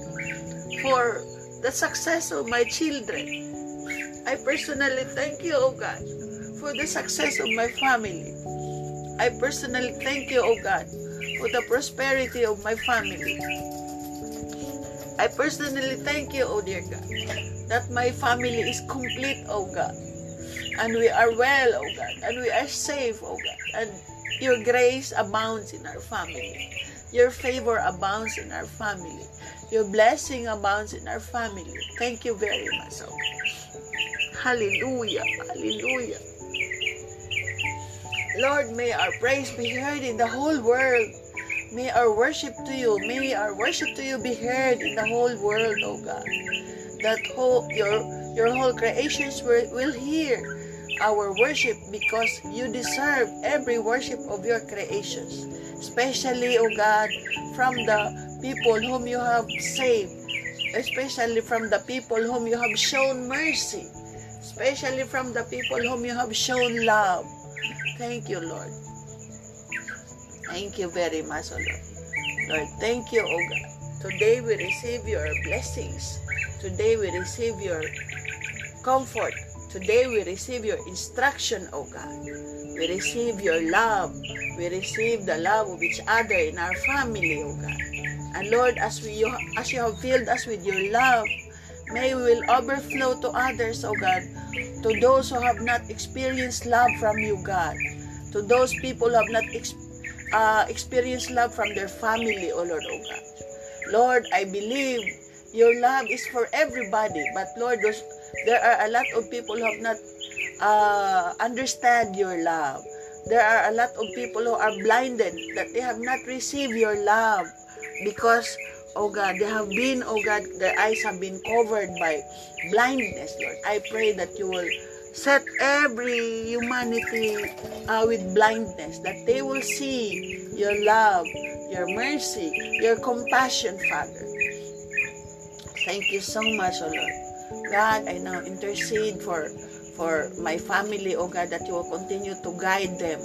for the success of my children. I personally thank you, O God, for the success of my family. I personally thank you, O God, for the prosperity of my family. I personally thank you, O dear God, that my family is complete, O God. And we are well, O God, and we are safe, O God. And your grace abounds in our family. Your favor abounds in our family. Your blessing abounds in our family. Thank you very much, O God. Hallelujah. Hallelujah. Lord, may our praise be heard in the whole world. May our worship to you, may our worship to you be heard in the whole world, O God. That whole, your, your whole creations will, will hear our worship because you deserve every worship of your creations. Especially, O God, from the people whom you have saved. Especially from the people whom you have shown mercy. Especially from the people whom you have shown love. Thank you, Lord. Thank you very much, Lord. Lord, thank you, O God. Today we receive your blessings. Today we receive your comfort. Today we receive your instruction, O God. We receive your love. We receive the love of each other in our family, O God. And Lord, as we as you have filled us with your love, may we will overflow to others, O God, to those who have not experienced love from you, God, to those people who have not experienced uh, experience love from their family, O Lord, O God. Lord, I believe your love is for everybody, but Lord, there are a lot of people who have not uh, understand your love. There are a lot of people who are blinded that they have not received your love because, oh God, they have been, oh God, their eyes have been covered by blindness, Lord. I pray that you will set every humanity uh, with blindness, that they will see your love, your mercy, your compassion, Father. Thank you so much, O Lord. God, I now intercede for for my family, O God, that you will continue to guide them,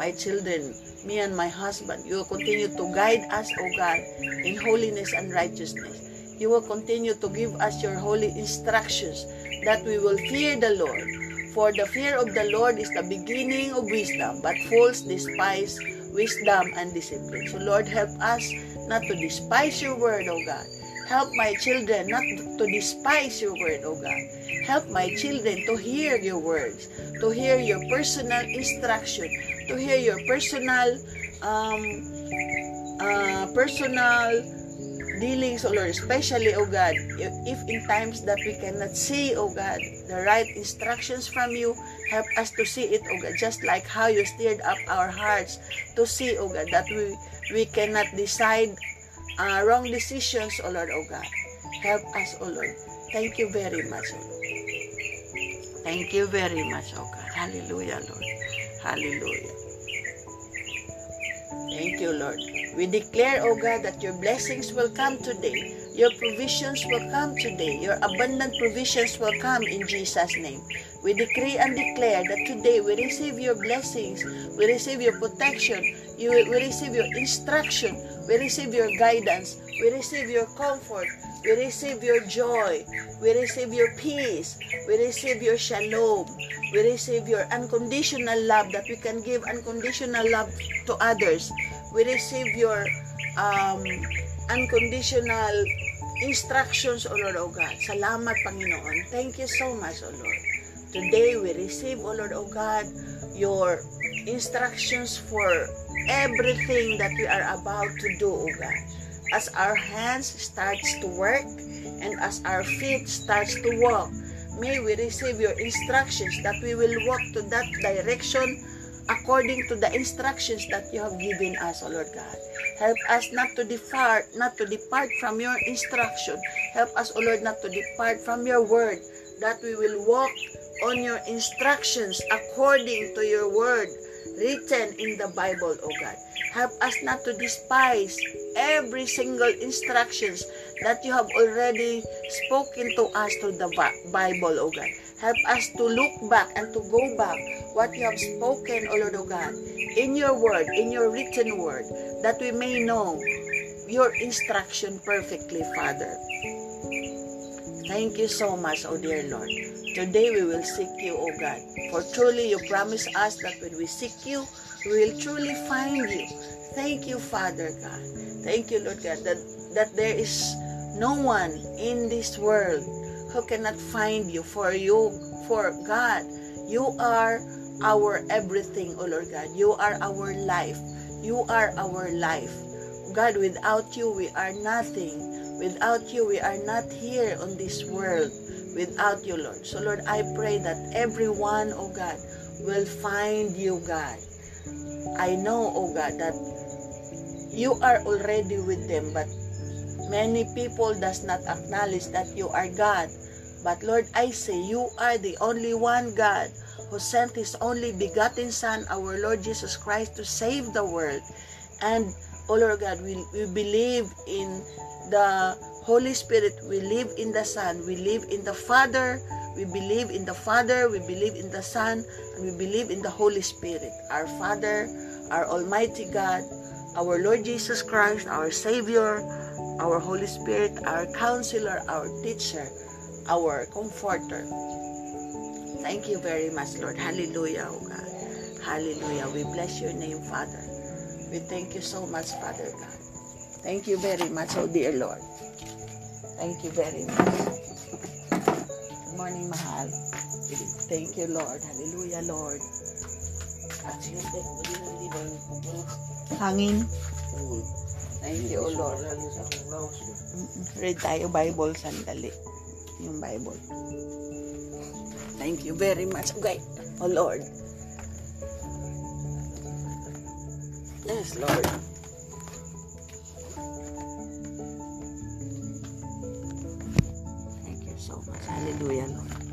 my children, me and my husband. You will continue to guide us, O God, in holiness and righteousness. You will continue to give us your holy instructions that we will fear the Lord. For the fear of the Lord is the beginning of wisdom, but fools despise wisdom and discipline. So Lord, help us not to despise your word, O God. Help my children not to despise your word, O God. Help my children to hear your words, to hear your personal instruction, to hear your personal um, uh, personal dealings, O Lord, especially, O God, if in times that we cannot see, O God, the right instructions from you, help us to see it, O God, just like how you stirred up our hearts to see, O God, that we, we cannot decide uh, wrong decisions, O Lord, O God. Help us, O Lord. Thank you very much, O Lord. Thank you very much, O God. Hallelujah, Lord. Hallelujah. Thank you, Lord. We declare, O God, that your blessings will come today. Your provisions will come today. Your abundant provisions will come in Jesus' name. We decree and declare that today we receive your blessings, we receive your protection, you, we receive your instruction, we receive your guidance, we receive your comfort, we receive your joy, we receive your peace, we receive your shalom, we receive your unconditional love that we can give unconditional love to others. We receive your um, unconditional instructions, O Lord, O God. Salamat, Panginoon. Thank you so much, O Lord. Today, we receive, O Lord, O God, your instructions for everything that we are about to do, O God. As our hands starts to work and as our feet starts to walk, may we receive your instructions that we will walk to that direction according to the instructions that you have given us, O Lord God. Help us not to depart, not to depart from your instruction. Help us, O Lord, not to depart from your word, that we will walk on your instructions according to your word written in the Bible, O God. Help us not to despise every single instructions that you have already spoken to us through the Bible, O God. Help us to look back and to go back what you have spoken, O Lord, O God, in your word, in your written word, that we may know your instruction perfectly, Father. Thank you so much, O dear Lord. Today we will seek you, O God. For truly you promise us that when we seek you, we will truly find you. Thank you, Father God. Thank you, Lord God, that, that there is no one in this world who cannot find you. For you, for God, you are our everything, O Lord God. You are our life. You are our life. God, without you, we are nothing. Without you, we are not here on this world. Without you, Lord. So, Lord, I pray that everyone, oh God, will find you, God. I know, oh God, that you are already with them, but many people does not acknowledge that you are God. But Lord, I say you are the only one God who sent his only begotten Son, our Lord Jesus Christ, to save the world. And, oh Lord God, we, we believe in the Holy Spirit, we live in the Son, we live in the Father, we believe in the Father, we believe in the Son, and we believe in the Holy Spirit. Our Father, our Almighty God, our Lord Jesus Christ, our Savior, our Holy Spirit, our Counselor, our Teacher, our Comforter. Thank you very much, Lord. Hallelujah, oh God. Hallelujah. We bless your name, Father. We thank you so much, Father God. Thank you very much, oh dear Lord. Thank you very much. Good morning, Mahal. Thank you, Lord. Hallelujah, Lord. Hangin. Thank you, O Lord. Mm-mm. Read tayo Bible sandali. Yung Bible. Thank you very much, God. O Lord. Yes, Lord. Thank you so much. Hallelujah, Lord.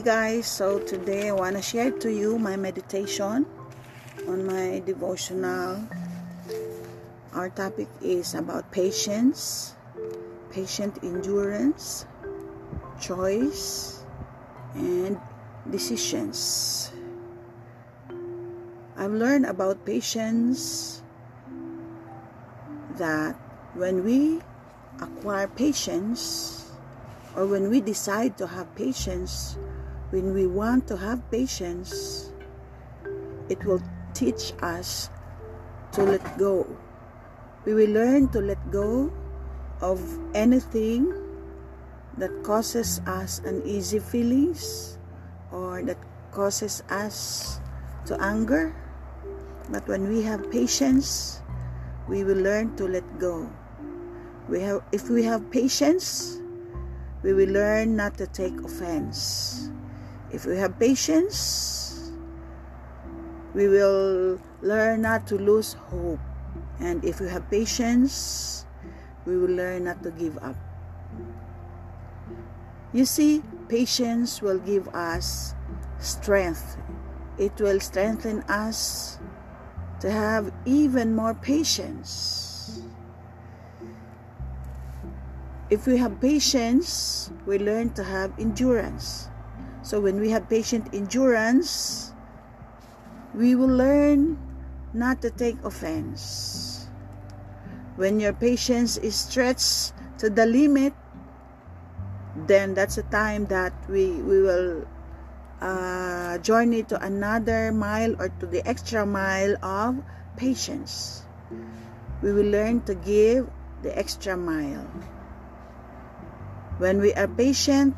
Guys, so today I want to share to you my meditation on my devotional. Our topic is about patience, patient endurance, choice, and decisions. I've learned about patience that when we acquire patience, or when we decide to have patience, when we want to have patience, it will teach us to let go. We will learn to let go of anything that causes us uneasy feelings or that causes us to anger. But when we have patience, we will learn to let go. We have if we have patience, we will learn not to take offense. If we have patience, we will learn not to lose hope. And if we have patience, we will learn not to give up. You see, patience will give us strength. It will strengthen us to have even more patience. If we have patience, we learn to have endurance. So when we have patient endurance, we will learn not to take offense. When your patience is stretched to the limit, then that's a time that we, we will uh, journey to another mile or to the extra mile of patience. We will learn to give the extra mile. When we are patient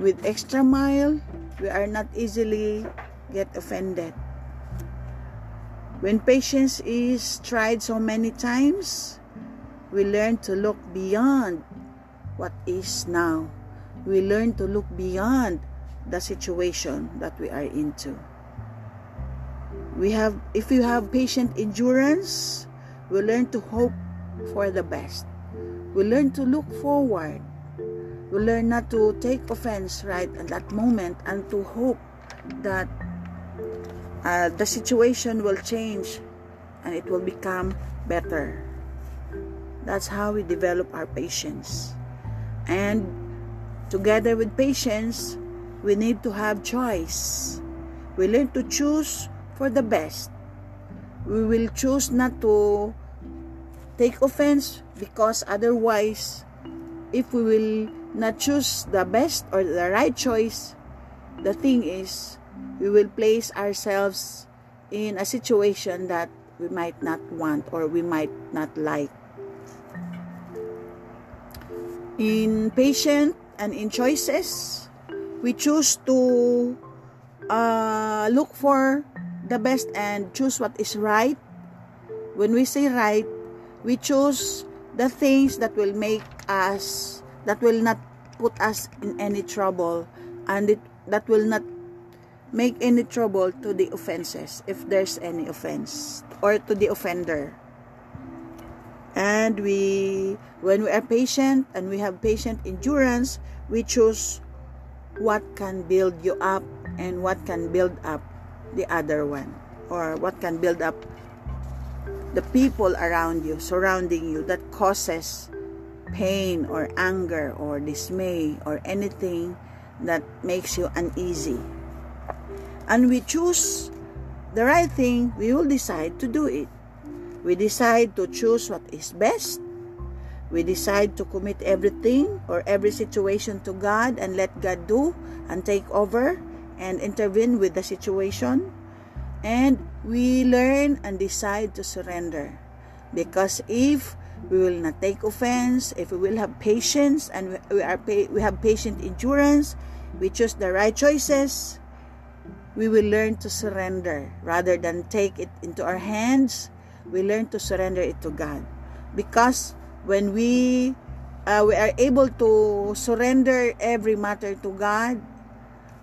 with extra mile, we are not easily get offended. When patience is tried so many times, we learn to look beyond what is now. We learn to look beyond the situation that we are into. We have if you have patient endurance, we learn to hope for the best. We learn to look forward. We learn not to take offense right at that moment and to hope that uh, the situation will change and it will become better. That's how we develop our patience. And together with patience, we need to have choice. We learn to choose for the best. We will choose not to take offense because otherwise if we will not choose the best or the right choice the thing is we will place ourselves in a situation that we might not want or we might not like. In patient and in choices we choose to uh, look for the best and choose what is right. When we say right we choose the things that will make us that will not put us in any trouble and it, that will not make any trouble to the offenses if there's any offense or to the offender. And we when we are patient and we have patient endurance we choose what can build you up and what can build up the other one or what can build up the people around you, surrounding you, that causes pain or anger or dismay or anything that makes you uneasy. And we choose the right thing, we will decide to do it. We decide to choose what is best. We decide to commit everything or every situation to God and let God do and take over and intervene with the situation. And we learn and decide to surrender. Because if we will not take offense, if we will have patience and we are we have patient endurance, we choose the right choices, we will learn to surrender rather than take it into our hands. We learn to surrender it to God, because when we uh, we are able to surrender every matter to God,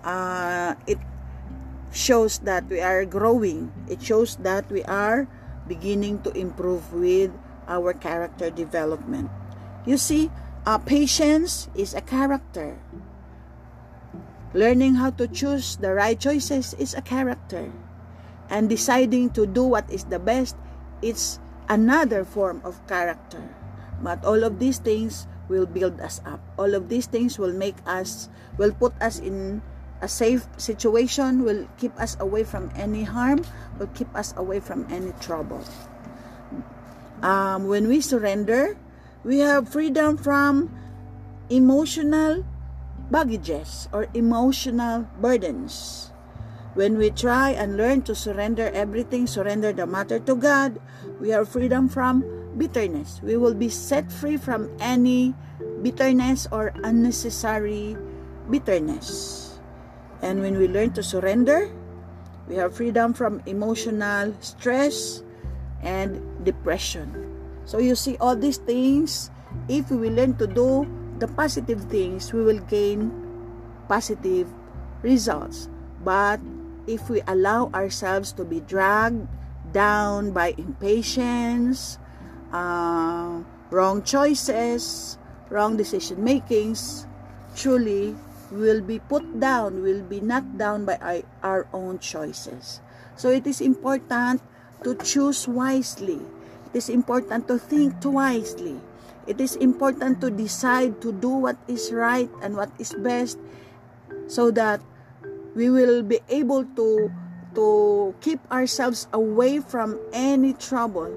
uh, it shows that we are growing. It shows that we are beginning to improve with our character development. You see, uh, patience is a character. Learning how to choose the right choices is a character. And deciding to do what is the best, it's another form of character. But all of these things will build us up. All of these things will make us, will put us in a safe situation, will keep us away from any harm, will keep us away from any trouble um, when we surrender, we have freedom from emotional baggages or emotional burdens. When we try and learn to surrender everything, surrender the matter to God, we have freedom from bitterness. We will be set free from any bitterness or unnecessary bitterness. And when we learn to surrender, we have freedom from emotional stress, and depression. So you see all these things, if we learn to do the positive things, we will gain positive results. But if we allow ourselves to be dragged down by impatience, uh, wrong choices, wrong decision makings, truly will be put down, will be knocked down by our own choices. So it is important to choose wisely. It is important to think wisely. It is important to decide to do what is right and what is best so that we will be able to to keep ourselves away from any trouble.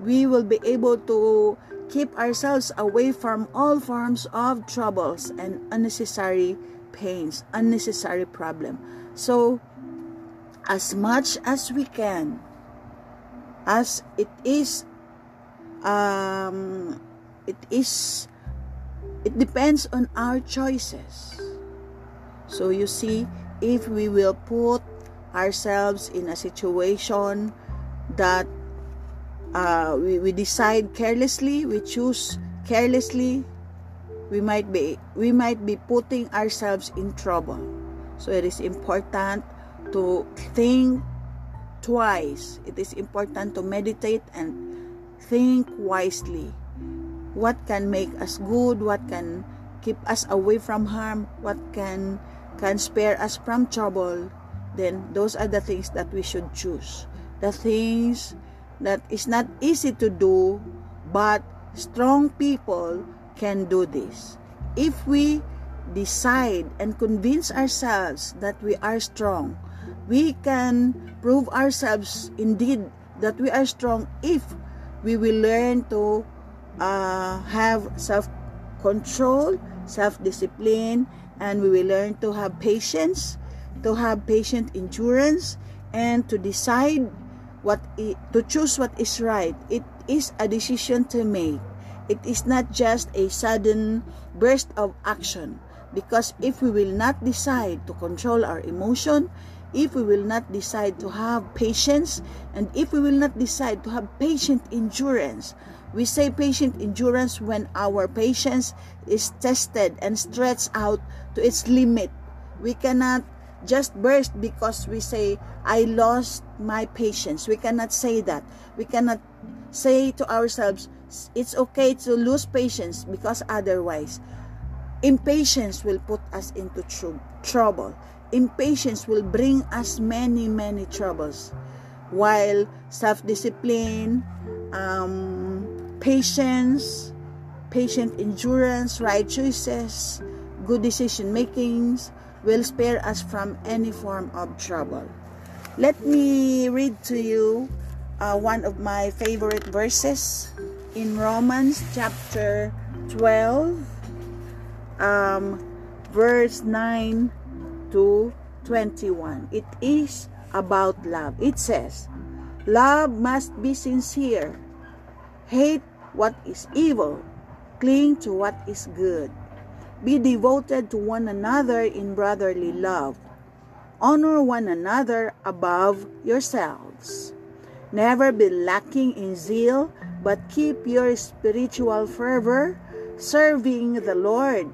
We will be able to keep ourselves away from all forms of troubles and unnecessary pains, unnecessary problem. So as much as we can, as it is um, it is it depends on our choices. So you see if we will put ourselves in a situation that uh, we, we decide carelessly we choose carelessly we might be we might be putting ourselves in trouble. So it is important to think twice. It is important to meditate and think wisely. What can make us good? What can keep us away from harm? What can can spare us from trouble? Then those are the things that we should choose. The things that is not easy to do, but strong people can do this. If we decide and convince ourselves that we are strong, we can prove ourselves indeed that we are strong if we will learn to uh, have self-control, self-discipline, and we will learn to have patience, to have patient endurance, and to decide what to choose what is right. It is a decision to make. It is not just a sudden burst of action. Because if we will not decide to control our emotion, if we will not decide to have patience and if we will not decide to have patient endurance. We say patient endurance when our patience is tested and stretched out to its limit. We cannot just burst because we say i lost my patience. We cannot say that. We cannot say to ourselves it's okay to lose patience because otherwise. Impatience will put us into tr- trouble impatience will bring us many, many troubles. While self-discipline, um, patience, patient endurance, right choices, good decision makings, will spare us from any form of trouble. Let me read to you uh, one of my favorite verses in Romans chapter 12, um, verse 9 to 21. It is about love. It says, Love must be sincere. Hate what is evil. Cling to what is good. Be devoted to one another in brotherly love. Honor one another above yourselves. Never be lacking in zeal, but keep your spiritual fervor serving the Lord.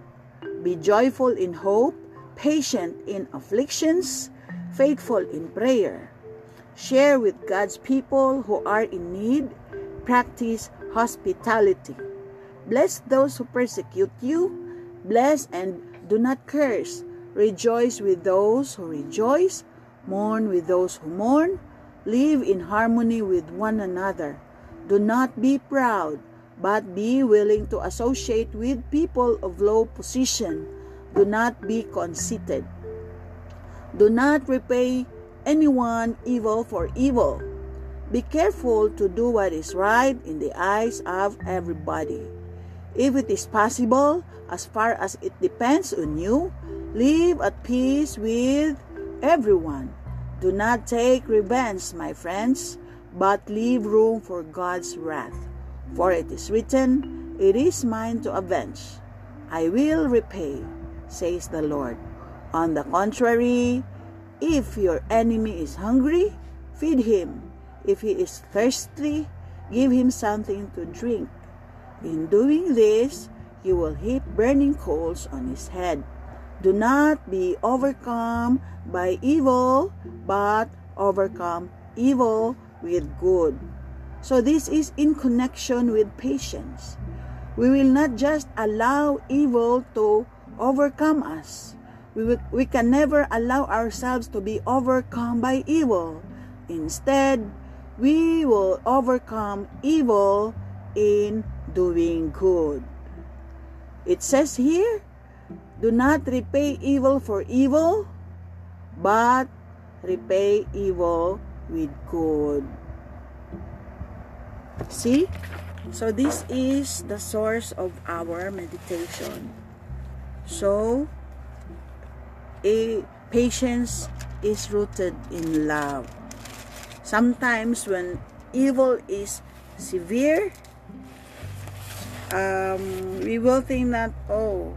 Be joyful in hope, patient in afflictions, faithful in prayer. Share with God's people who are in need. Practice hospitality. Bless those who persecute you. Bless and do not curse. Rejoice with those who rejoice. Mourn with those who mourn. Live in harmony with one another. Do not be proud, but be willing to associate with people of low position. Do not be conceited. Do not repay anyone evil for evil. Be careful to do what is right in the eyes of everybody. If it is possible, as far as it depends on you, live at peace with everyone. Do not take revenge, my friends, but leave room for God's wrath. For it is written, It is mine to avenge. I will repay, says the Lord. On the contrary, if your enemy is hungry, feed him. If he is thirsty, give him something to drink. In doing this, you will heap burning coals on his head. Do not be overcome by evil, but overcome evil with good. So, this is in connection with patience. We will not just allow evil to overcome us. We, we can never allow ourselves to be overcome by evil. Instead, we will overcome evil in doing good. It says here, do not repay evil for evil, but repay evil with good. See? So this is the source of our meditation. So, a patience is rooted in love. Sometimes when evil is severe, um, we will think that, oh,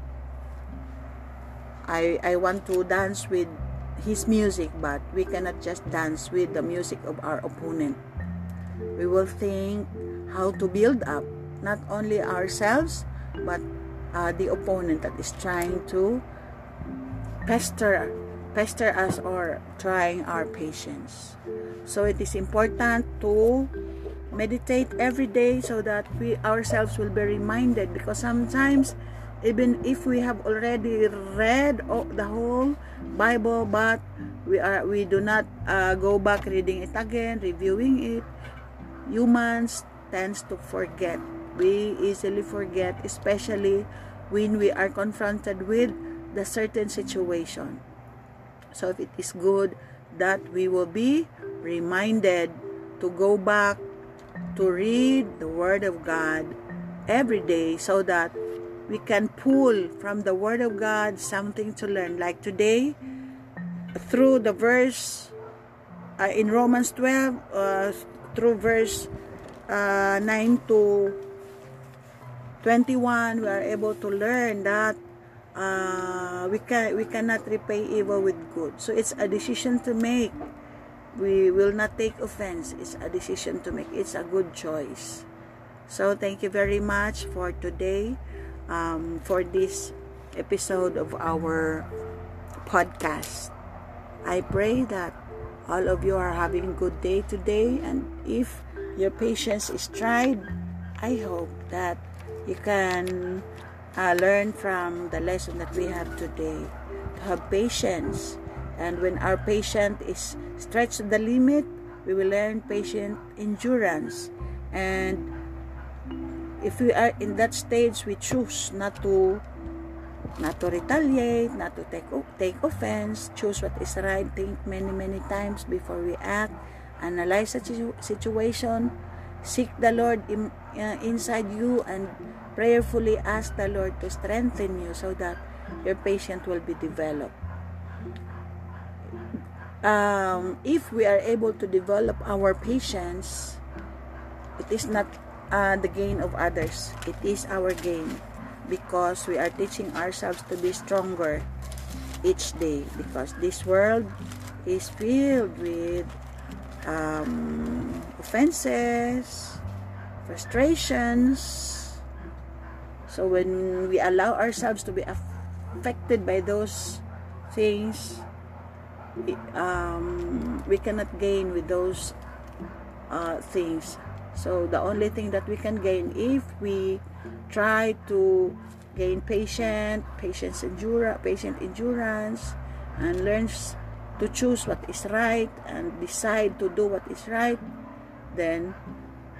I, I want to dance with his music, but we cannot just dance with the music of our opponent. We will think how to build up not only ourselves, but uh, the opponent that is trying to pester pester us or trying our patience. So it is important to meditate every day so that we ourselves will be reminded because sometimes even if we have already read the whole bible but we are we do not uh, go back reading it again reviewing it humans tends to forget we easily forget especially when we are confronted with the certain situation. So it is good that we will be reminded to go back to read the Word of God every day so that we can pull from the Word of God something to learn. Like today, through the verse uh, in Romans 12, uh, through verse uh, 9 to 21 we are able to learn that uh, we can we cannot repay evil with good. So it's a decision to make. We will not take offense. It's a decision to make. It's a good choice. So thank you very much for today um, for this episode of our podcast. I pray that all of you are having a good day today and if your patience is tried i hope that you can uh, learn from the lesson that we have today. To have patience. And when our patience is stretched to the limit we will learn patient endurance. And if we are in that stage we choose not to not to retaliate, not to take take offense, choose what is right, think many many times before we act, analyze the situation, seek the Lord in, uh, inside you and prayerfully ask the Lord to strengthen you so that your patient will be developed. Um, if we are able to develop our patience, it is not uh, the gain of others, it is our gain because we are teaching ourselves to be stronger each day because this world is filled with um, offenses, frustrations. So when we allow ourselves to be affected by those things, um, we cannot gain with those uh, things. So the only thing that we can gain if we try to gain patient, patience endurance, patient endurance, and learns to choose what is right and decide to do what is right, then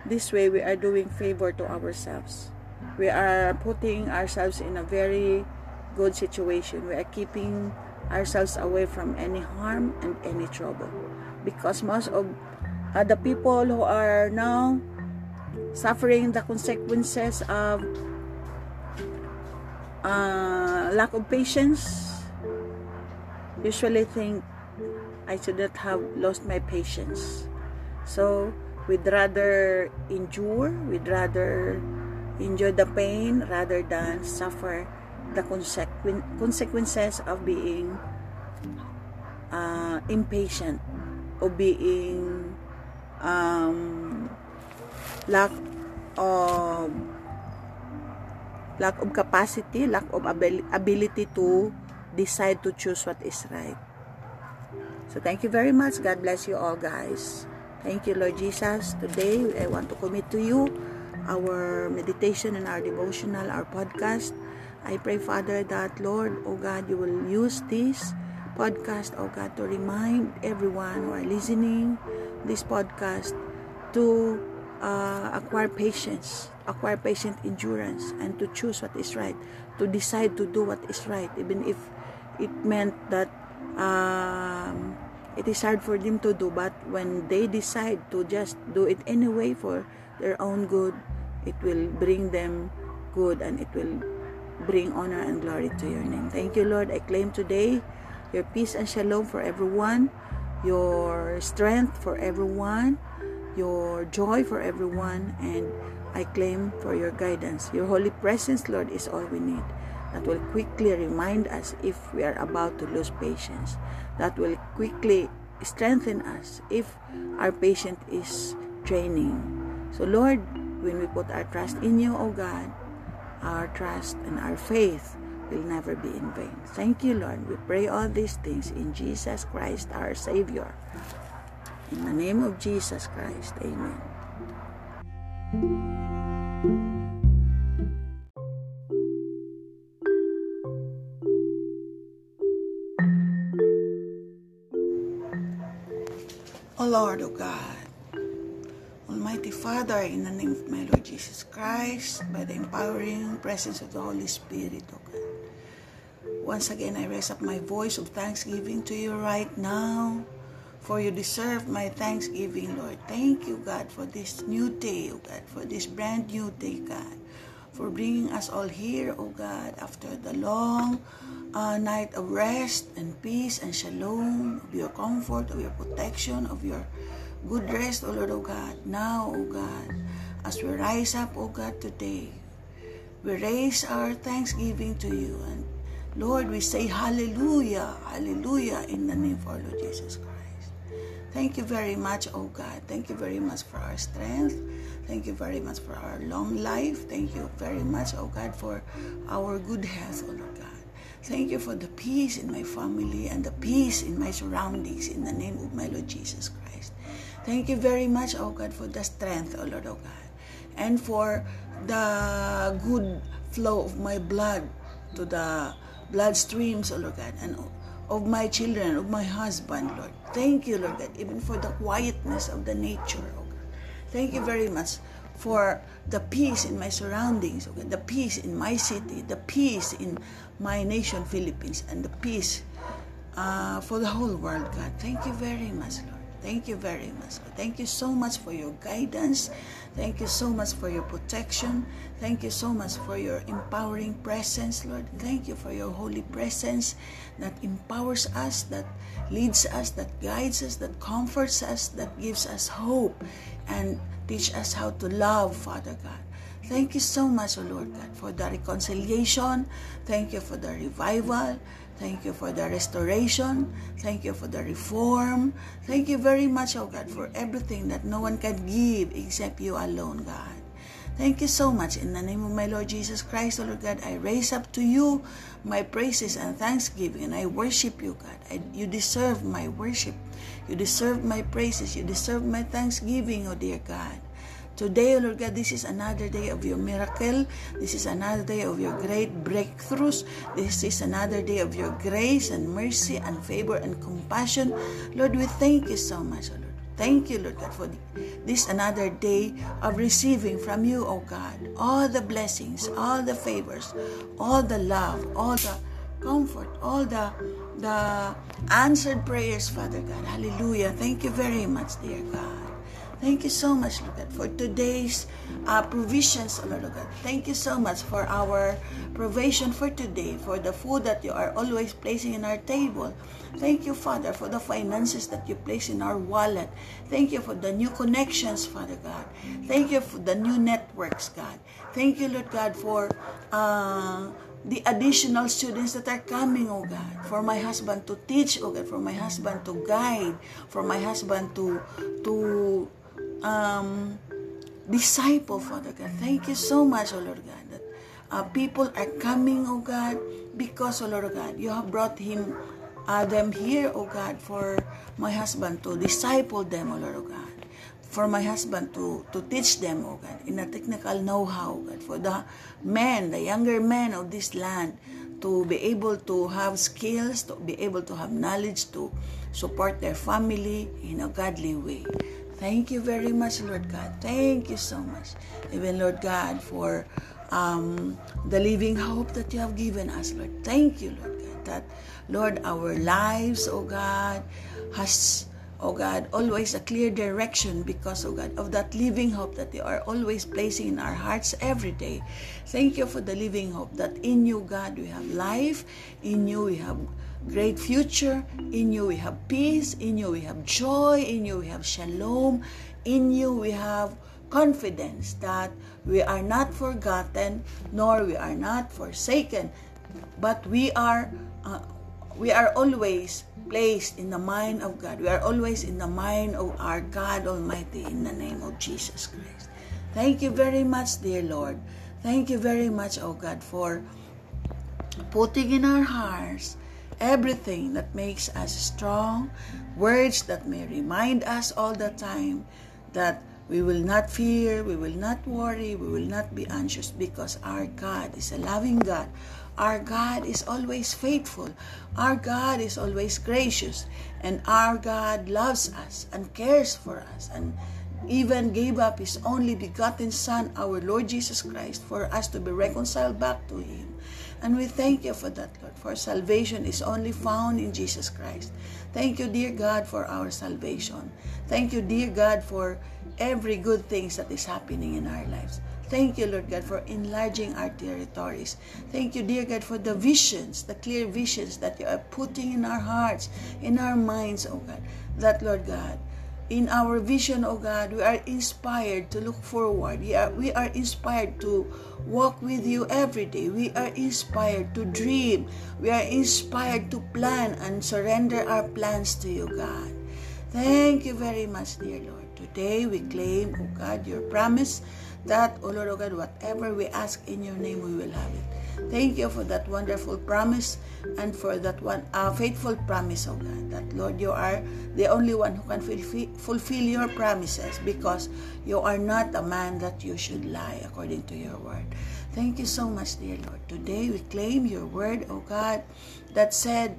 this way we are doing favor to ourselves. We are putting ourselves in a very good situation. We are keeping ourselves away from any harm and any trouble. Because most of uh, the people who are now suffering the consequences of uh, lack of patience usually think I should not have lost my patience. So we'd rather endure, we'd rather enjoy the pain rather than suffer the consequ- consequences of being uh, impatient or being um, lack of lack of capacity, lack of ability to decide to choose what is right. So thank you very much. God bless you all guys. Thank you Lord Jesus. Today I want to commit to you our meditation and our devotional, our podcast. I pray Father that Lord, oh God, you will use this podcast, oh God, to remind everyone who are listening this podcast to uh, acquire patience, acquire patient endurance, and to choose what is right, to decide to do what is right, even if it meant that um, it is hard for them to do but when they decide to just do it anyway for their own good it will bring them good and it will bring honor and glory to your name. Thank you lord. I claim today your peace and shalom for everyone your strength for everyone your joy for everyone and i claim for your guidance. Your holy presence lord is all we need that will quickly remind us if we are about to lose patience, that will quickly strengthen us if our patient is training. So, Lord, when we put our trust in you, O God, our trust and our faith will never be in vain. Thank you, Lord. We pray all these things in Jesus Christ, our Savior. In the name of Jesus Christ, amen. Lord, O God, Almighty Father, in the name of my Lord Jesus Christ, by the empowering presence of the Holy Spirit, O God. Once again, I raise up my voice of thanksgiving to you right now, for you deserve my thanksgiving, Lord. Thank you, God, for this new day, O God, for this brand new day, God, for bringing us all here, O God, after the long uh, night of rest and peace and shalom, of your comfort, of your protection, of your good rest, O Lord, O God. Now, O God, as we rise up, O God, today, we raise our thanksgiving to you. And Lord, we say hallelujah, hallelujah in the name of our Lord Jesus Christ. Thank you very much, O God. Thank you very much for our strength. Thank you very much for our long life. Thank you very much, O God, for our good health, O Lord. Thank you for the peace in my family and the peace in my surroundings in the name of my Lord Jesus Christ. Thank you very much, oh God, for the strength, oh Lord, oh God, and for the good flow of my blood to the blood streams, oh Lord God, and of my children, of my husband, Lord. Thank you, Lord God, even for the quietness of the nature, oh God. Thank you very much for the peace in my surroundings, okay? the peace in my city, the peace in my nation, Philippines, and the peace uh, for the whole world, God. Thank you very much, Lord. Thank you very much. Thank you so much for your guidance. Thank you so much for your protection. Thank you so much for your empowering presence, Lord. Thank you for your holy presence that empowers us, that leads us, that guides us, that comforts us, that gives us hope and teach us how to love, Father God. Thank you so much, O Lord God, for the reconciliation. Thank you for the revival. Thank you for the restoration. Thank you for the reform. Thank you very much, oh God, for everything that no one can give except you alone, God. Thank you so much. In the name of my Lord Jesus Christ, oh Lord God, I raise up to you my praises and thanksgiving, and I worship you, God. I, you deserve my worship. You deserve my praises. You deserve my thanksgiving, O dear God. Today, O Lord God, this is another day of your miracle. This is another day of your great breakthroughs. This is another day of your grace and mercy and favor and compassion. Lord, we thank you so much, O. Thank you, Lord God, for this another day of receiving from you, O God, all the blessings, all the favors, all the love, all the comfort, all the the answered prayers, Father God. Hallelujah. Thank you very much, dear God. Thank you so much, Lord God, for today's uh, provisions, Lord God. Thank you so much for our provision for today, for the food that you are always placing in our table. Thank you, Father, for the finances that you place in our wallet. Thank you for the new connections, Father God. Thank you for the new networks, God. Thank you, Lord God, for uh, the additional students that are coming, oh God, for my husband to teach, oh God, for my husband to guide, for my husband to to um, disciple, Father God. Thank you so much, O Lord God, that uh, people are coming, O God, because, O Lord God, you have brought him, uh, them here, O God, for my husband to disciple them, O Lord God. For my husband to, to teach them, O God, in a technical know-how, God. For the men, the younger men of this land, to be able to have skills, to be able to have knowledge, to support their family in a godly way. Thank you very much, Lord God. Thank you so much. Even, Lord God, for um, the living hope that you have given us, Lord. Thank you, Lord God, that, Lord, our lives, oh God, has, oh God, always a clear direction because, oh God, of that living hope that you are always placing in our hearts every day. Thank you for the living hope that in you, God, we have life, in you we have great future. In you we have peace. In you we have joy. In you we have shalom. In you we have confidence that we are not forgotten nor we are not forsaken, but we are uh, we are always placed in the mind of God. We are always in the mind of our God Almighty in the name of Jesus Christ. Thank you very much, dear Lord. Thank you very much, oh God, for putting in our hearts everything that makes us strong, words that may remind us all the time that we will not fear, we will not worry, we will not be anxious because our God is a loving God. Our God is always faithful. Our God is always gracious. And our God loves us and cares for us and even gave up His only begotten Son, our Lord Jesus Christ, for us to be reconciled back to Him. And we thank you for that, Lord, for salvation is only found in Jesus Christ. Thank you, dear God, for our salvation. Thank you, dear God, for every good things that is happening in our lives. Thank you, Lord God, for enlarging our territories. Thank you, dear God, for the visions, the clear visions that you are putting in our hearts, in our minds, oh God. That, Lord God, in our vision, O God, we are inspired to look forward. We are, we are inspired to walk with you every day. We are inspired to dream. We are inspired to plan and surrender our plans to you, God. Thank you very much, dear Lord. Today we claim, O God, your promise that, O Lord, oh God, whatever we ask in your name, we will have it. Thank you for that wonderful promise and for that one uh, faithful promise, oh God, that Lord, you are the only one who can fulfill your promises because you are not a man that you should lie according to your word. Thank you so much, dear Lord. Today we claim your word, oh God, that said,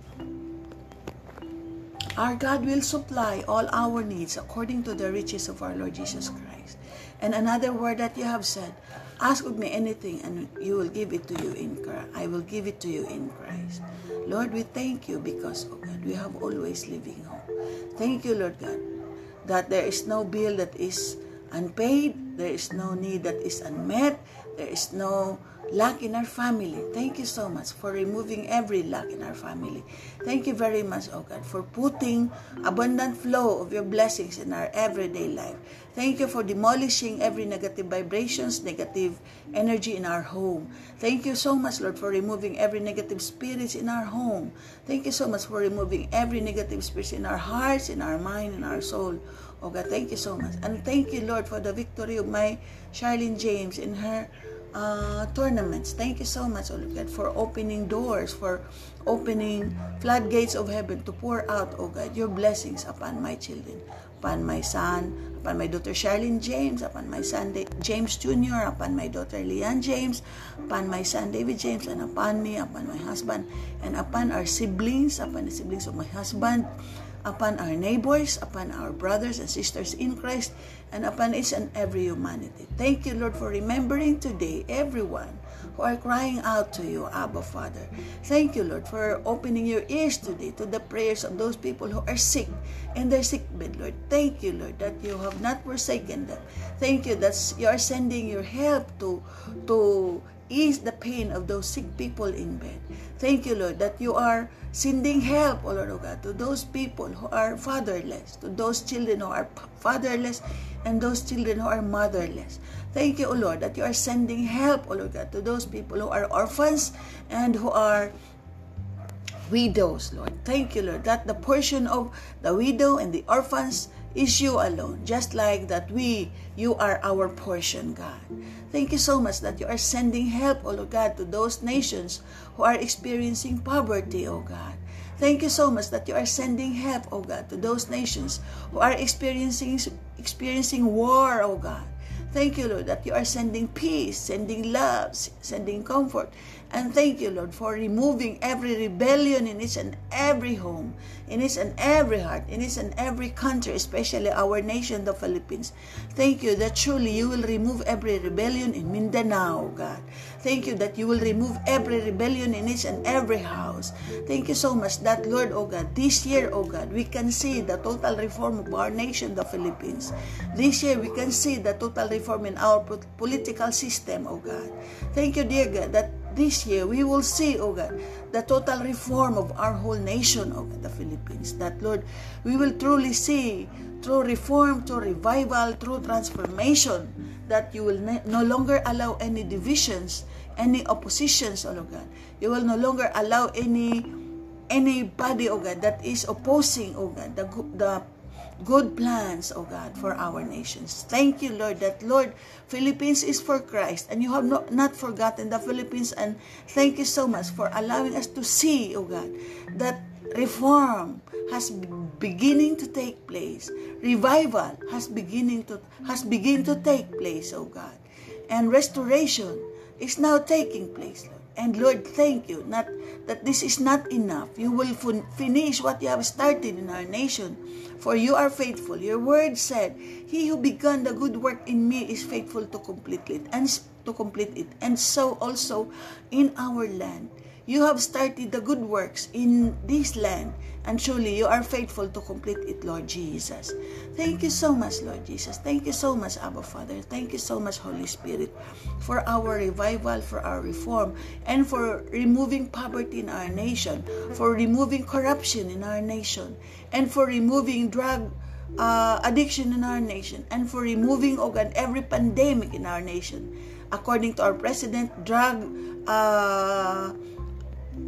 Our God will supply all our needs according to the riches of our Lord Jesus Christ. And another word that you have said, ask of me anything and you will give it to you in Christ. I will give it to you in Christ. Lord, we thank you because, oh God, we have always living hope. Thank you, Lord God, that there is no bill that is unpaid, there is no need that is unmet, there is no lack in our family. Thank you so much for removing every lack in our family. Thank you very much, oh God, for putting abundant flow of your blessings in our everyday life. Thank you for demolishing every negative vibrations, negative energy in our home. Thank you so much, Lord, for removing every negative spirits in our home. Thank you so much for removing every negative spirits in our hearts, in our mind, in our soul. Oh God, thank you so much. And thank you, Lord, for the victory of my Charlene James in her uh, tournaments. Thank you so much, oh God, for opening doors, for opening floodgates of heaven to pour out, oh God, your blessings upon my children, upon my son, upon my daughter Charlene James, upon my son James Jr., upon my daughter Leanne James, upon my son David James, and upon me, upon my husband, and upon our siblings, upon the siblings of my husband, upon our neighbors, upon our brothers and sisters in Christ, and upon each and every humanity. Thank you, Lord, for remembering today everyone who are crying out to you, Abba Father. Thank you, Lord, for opening your ears today to the prayers of those people who are sick in their sick Lord. Thank you, Lord, that you have not forsaken them. Thank you that you are sending your help to to ease the pain of those sick people in bed. Thank you, Lord, that you are sending help, O Lord, God, to those people who are fatherless, to those children who are fatherless, and those children who are motherless. Thank you, O Lord, that you are sending help, O Lord God, to those people who are orphans and who are widows, Lord. Thank you, Lord, that the portion of the widow and the orphans is you alone, just like that we, you are our portion, God. Thank you so much that you are sending help, O Lord God, to those nations who are experiencing poverty, O God. Thank you so much that you are sending help, O God, to those nations who are experiencing experiencing war, O God. Thank you, Lord, that you are sending peace, sending love, sending comfort. And thank you, Lord, for removing every rebellion in each and every home, in each and every heart, in each and every country, especially our nation, the Philippines. Thank you that truly you will remove every rebellion in Mindanao, God. Thank you that you will remove every rebellion in each and every house. Thank you so much that, Lord, oh God, this year, oh God, we can see the total reform of our nation, the Philippines. This year, we can see the total reform in our political system, oh God. Thank you, dear God, that this year we will see, oh God, the total reform of our whole nation, oh God, the Philippines. That, Lord, we will truly see through reform, through revival, through transformation, that you will no longer allow any divisions, any oppositions, oh God. You will no longer allow any anybody, oh God, that is opposing, oh God, the, the good plans, O God, for our nations. Thank you, Lord, that, Lord, Philippines is for Christ, and you have not, not forgotten the Philippines, and thank you so much for allowing us to see, O God, that reform has beginning to take place. Revival has beginning to has begin to take place, O God. And restoration is now taking place, Lord. And Lord, thank you not that this is not enough. You will finish what you have started in our nation. For you are faithful. Your word said, He who began the good work in me is faithful to complete it and to complete it. And so also in our land. You have started the good works in this land, and truly you are faithful to complete it, Lord Jesus. Thank you so much, Lord Jesus. Thank you so much, Abba Father. Thank you so much, Holy Spirit, for our revival, for our reform, and for removing poverty in our nation, for removing corruption in our nation, and for removing drug uh, addiction in our nation, and for removing, oh God, every pandemic in our nation. According to our president, drug uh,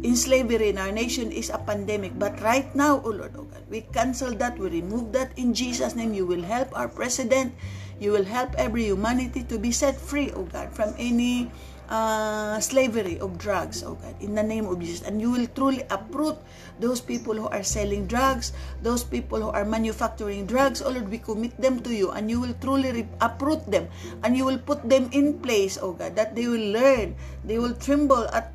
in slavery in our nation is a pandemic. But right now, oh Lord, oh God, we cancel that, we remove that in Jesus' name. You will help our president. You will help every humanity to be set free, oh God, from any uh, slavery of drugs, oh God, in the name of Jesus. And you will truly uproot those people who are selling drugs, those people who are manufacturing drugs, oh Lord, we commit them to you, and you will truly uproot them, and you will put them in place, oh God, that they will learn, they will tremble at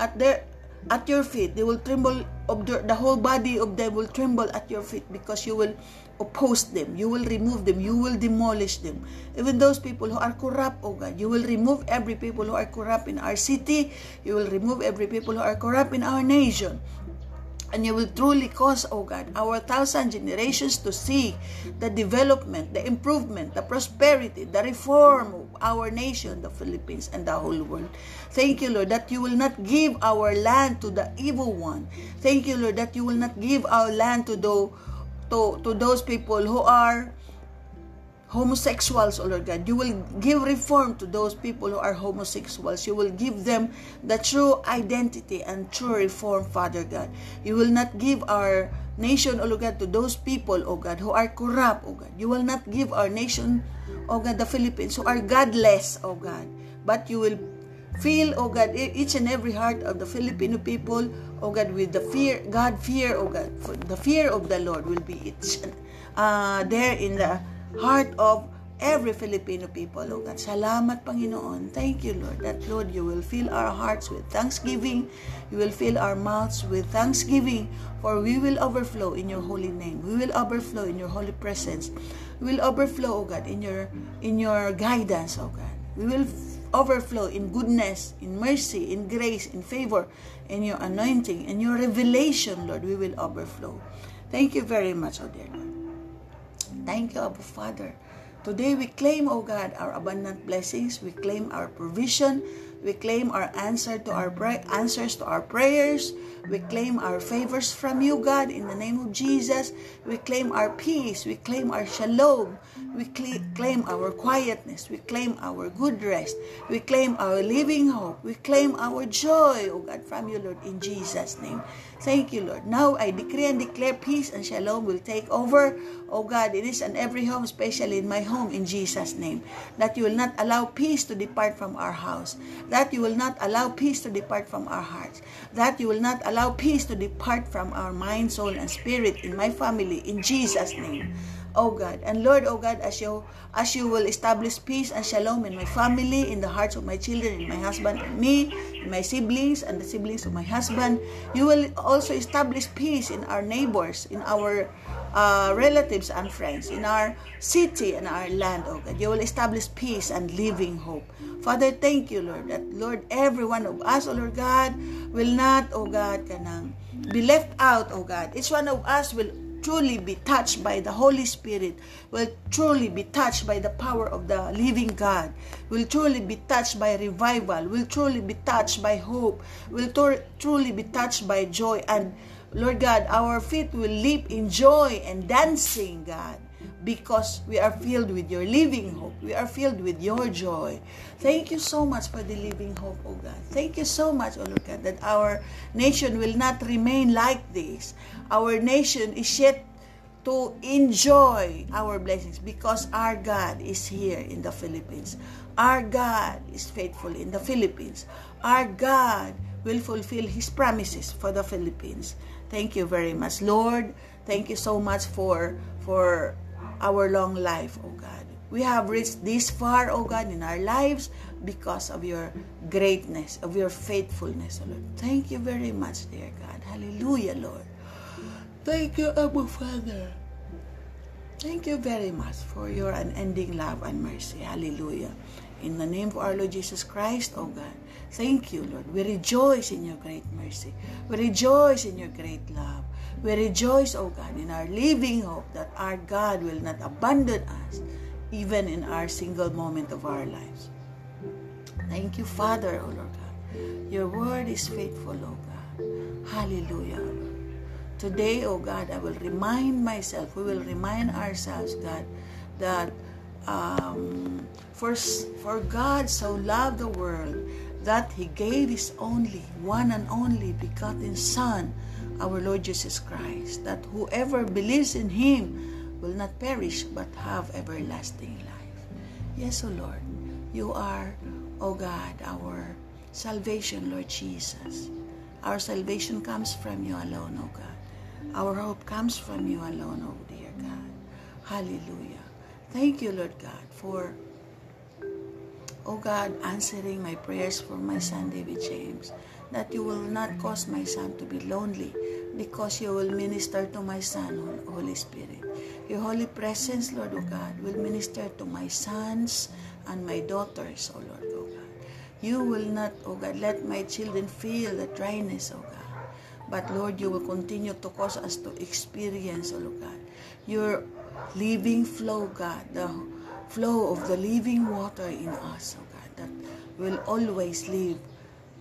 at their at your feet. They will tremble of the, the whole body of them will tremble at your feet because you will oppose them. You will remove them. You will demolish them. Even those people who are corrupt, oh God, you will remove every people who are corrupt in our city. You will remove every people who are corrupt in our nation. And you will truly cause, oh God, our thousand generations to see the development, the improvement, the prosperity, the reform of our nation, the Philippines, and the whole world. Thank you, Lord, that you will not give our land to the evil one. Thank you, Lord, that you will not give our land to the to, to those people who are homosexuals, O Lord God. You will give reform to those people who are homosexuals. You will give them the true identity and true reform, Father God. You will not give our nation, O God, to those people, O God, who are corrupt, O God. You will not give our nation, O God, the Philippines, who are godless, O God. But you will fill, O God, each and every heart of the Filipino people, O God, with the fear, God fear, O God. For the fear of the Lord will be each, uh, there in the heart of every Filipino people, oh God. Salamat, Panginoon. Thank you, Lord, that, Lord, you will fill our hearts with thanksgiving. You will fill our mouths with thanksgiving, for we will overflow in your holy name. We will overflow in your holy presence. We will overflow, oh God, in your, in your guidance, oh God. We will overflow in goodness, in mercy, in grace, in favor, in your anointing, in your revelation, Lord. We will overflow. Thank you very much, oh dear Lord. Thank you, Abba Father. Today we claim, O God, our abundant blessings. We claim our provision. We claim our answer to our answers to our prayers. We claim our favors from you, God, in the name of Jesus. We claim our peace. We claim our shalom. We claim our quietness. We claim our good rest. We claim our living hope. We claim our joy, O God, from you, Lord, in Jesus' name. Thank you, Lord. Now I decree and declare peace and shalom will take over. Oh God, it is in every home, especially in my home, in Jesus' name. That you will not allow peace to depart from our house. That you will not allow peace to depart from our hearts. That you will not allow peace to depart from our mind, soul, and spirit in my family, in Jesus' name. Oh God. And Lord, oh God, as you as you will establish peace and shalom in my family, in the hearts of my children, in my husband and me, in my siblings and the siblings of my husband, you will also establish peace in our neighbors, in our uh, relatives and friends, in our city and our land, oh God. You will establish peace and living hope. Father, thank you, Lord, that, Lord, every one of us, oh Lord God, will not, oh God, kanang, be left out, oh God. Each one of us will truly be touched by the Holy Spirit, will truly be touched by the power of the living God, will truly be touched by revival, will truly be touched by hope, will truly be touched by joy. And Lord God, our feet will leap in joy and dancing, God because we are filled with your living hope. We are filled with your joy. Thank you so much for the living hope, oh God. Thank you so much, oh Lord God, that our nation will not remain like this. Our nation is yet to enjoy our blessings because our God is here in the Philippines. Our God is faithful in the Philippines. Our God will fulfill His promises for the Philippines. Thank you very much, Lord. Thank you so much for for our long life, O God. We have reached this far, O God, in our lives because of your greatness, of your faithfulness, O Lord. Thank you very much, dear God. Hallelujah, Lord. Thank you, Abba Father. Thank you very much for your unending love and mercy. Hallelujah. In the name of our Lord Jesus Christ, O God, thank you, Lord. We rejoice in your great mercy. We rejoice in your great love. We rejoice, O God, in our living hope that our God will not abandon us even in our single moment of our lives. Thank you, Father, O Lord God. Your word is faithful, O God. Hallelujah. Today, O God, I will remind myself, we will remind ourselves, God, that um, for, for God so loved the world that He gave His only, one and only begotten Son, our Lord Jesus Christ, that whoever believes in Him will not perish but have everlasting life. Yes, O oh Lord, you are, O oh God, our salvation, Lord Jesus. Our salvation comes from you alone, O oh God. Our hope comes from you alone, O dear God. Hallelujah. Thank you, Lord God, for, O God, answering my prayers for my son, David James, that you will not cause my son to be lonely, because you will minister to my son, Holy Spirit. Your holy presence, Lord O God, will minister to my sons and my daughters, O Lord O God. You will not, O God, let my children feel the dryness, O God. But Lord, you will continue to cause us to experience, O Lord God, your living flow, God, the flow of the living water in us, O God, that will always live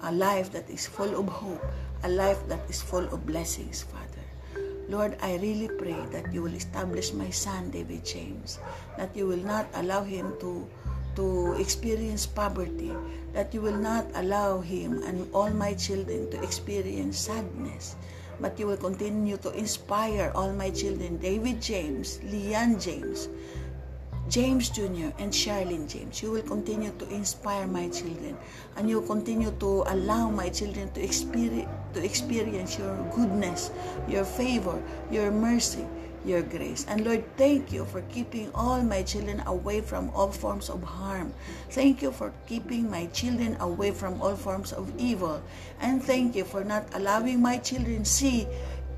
a life that is full of hope, a life that is full of blessings, Father. Lord, I really pray that you will establish my son, David James, that you will not allow him to to experience poverty, that you will not allow him and all my children to experience sadness, but you will continue to inspire all my children, David James, Leanne James, James Jr. and Charlene James. You will continue to inspire my children and you continue to allow my children to experience, to experience your goodness, your favor, your mercy, your grace. And Lord, thank you for keeping all my children away from all forms of harm. Thank you for keeping my children away from all forms of evil. And thank you for not allowing my children see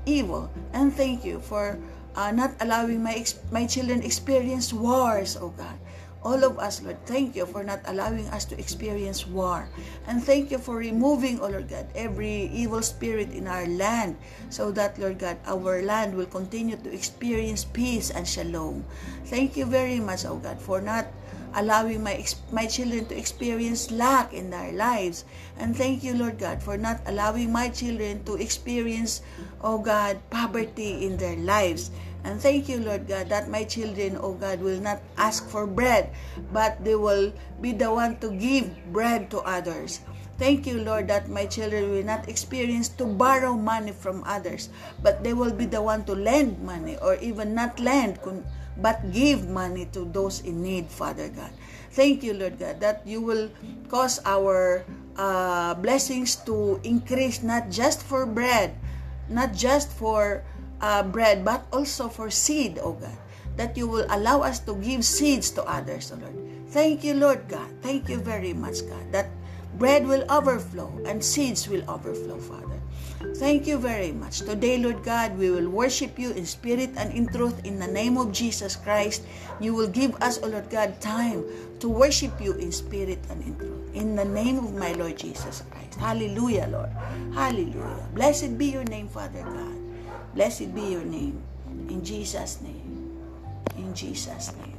evil. And thank you for uh, not allowing my, my children experience wars, oh God. All of us, Lord, thank you for not allowing us to experience war. And thank you for removing, oh Lord God, every evil spirit in our land so that, Lord God, our land will continue to experience peace and shalom. Thank you very much, oh God, for not allowing my, my children to experience lack in their lives. And thank you, Lord God, for not allowing my children to experience, oh God, poverty in their lives. And thank you, Lord God, that my children, oh God, will not ask for bread, but they will be the one to give bread to others. Thank you, Lord, that my children will not experience to borrow money from others, but they will be the one to lend money or even not lend, but give money to those in need, Father God. Thank you, Lord God, that you will cause our uh, blessings to increase not just for bread, not just for uh, bread, but also for seed, O God. That you will allow us to give seeds to others, O Lord. Thank you, Lord God. Thank you very much, God, that bread will overflow and seeds will overflow, Father. Thank you very much. Today, Lord God, we will worship you in spirit and in truth in the name of Jesus Christ. You will give us, O Lord God, time to worship you in spirit and in truth. In the name of my Lord Jesus Christ. Hallelujah, Lord. Hallelujah. Blessed be your name, Father God. Blessed be your name. In Jesus' name. In Jesus' name.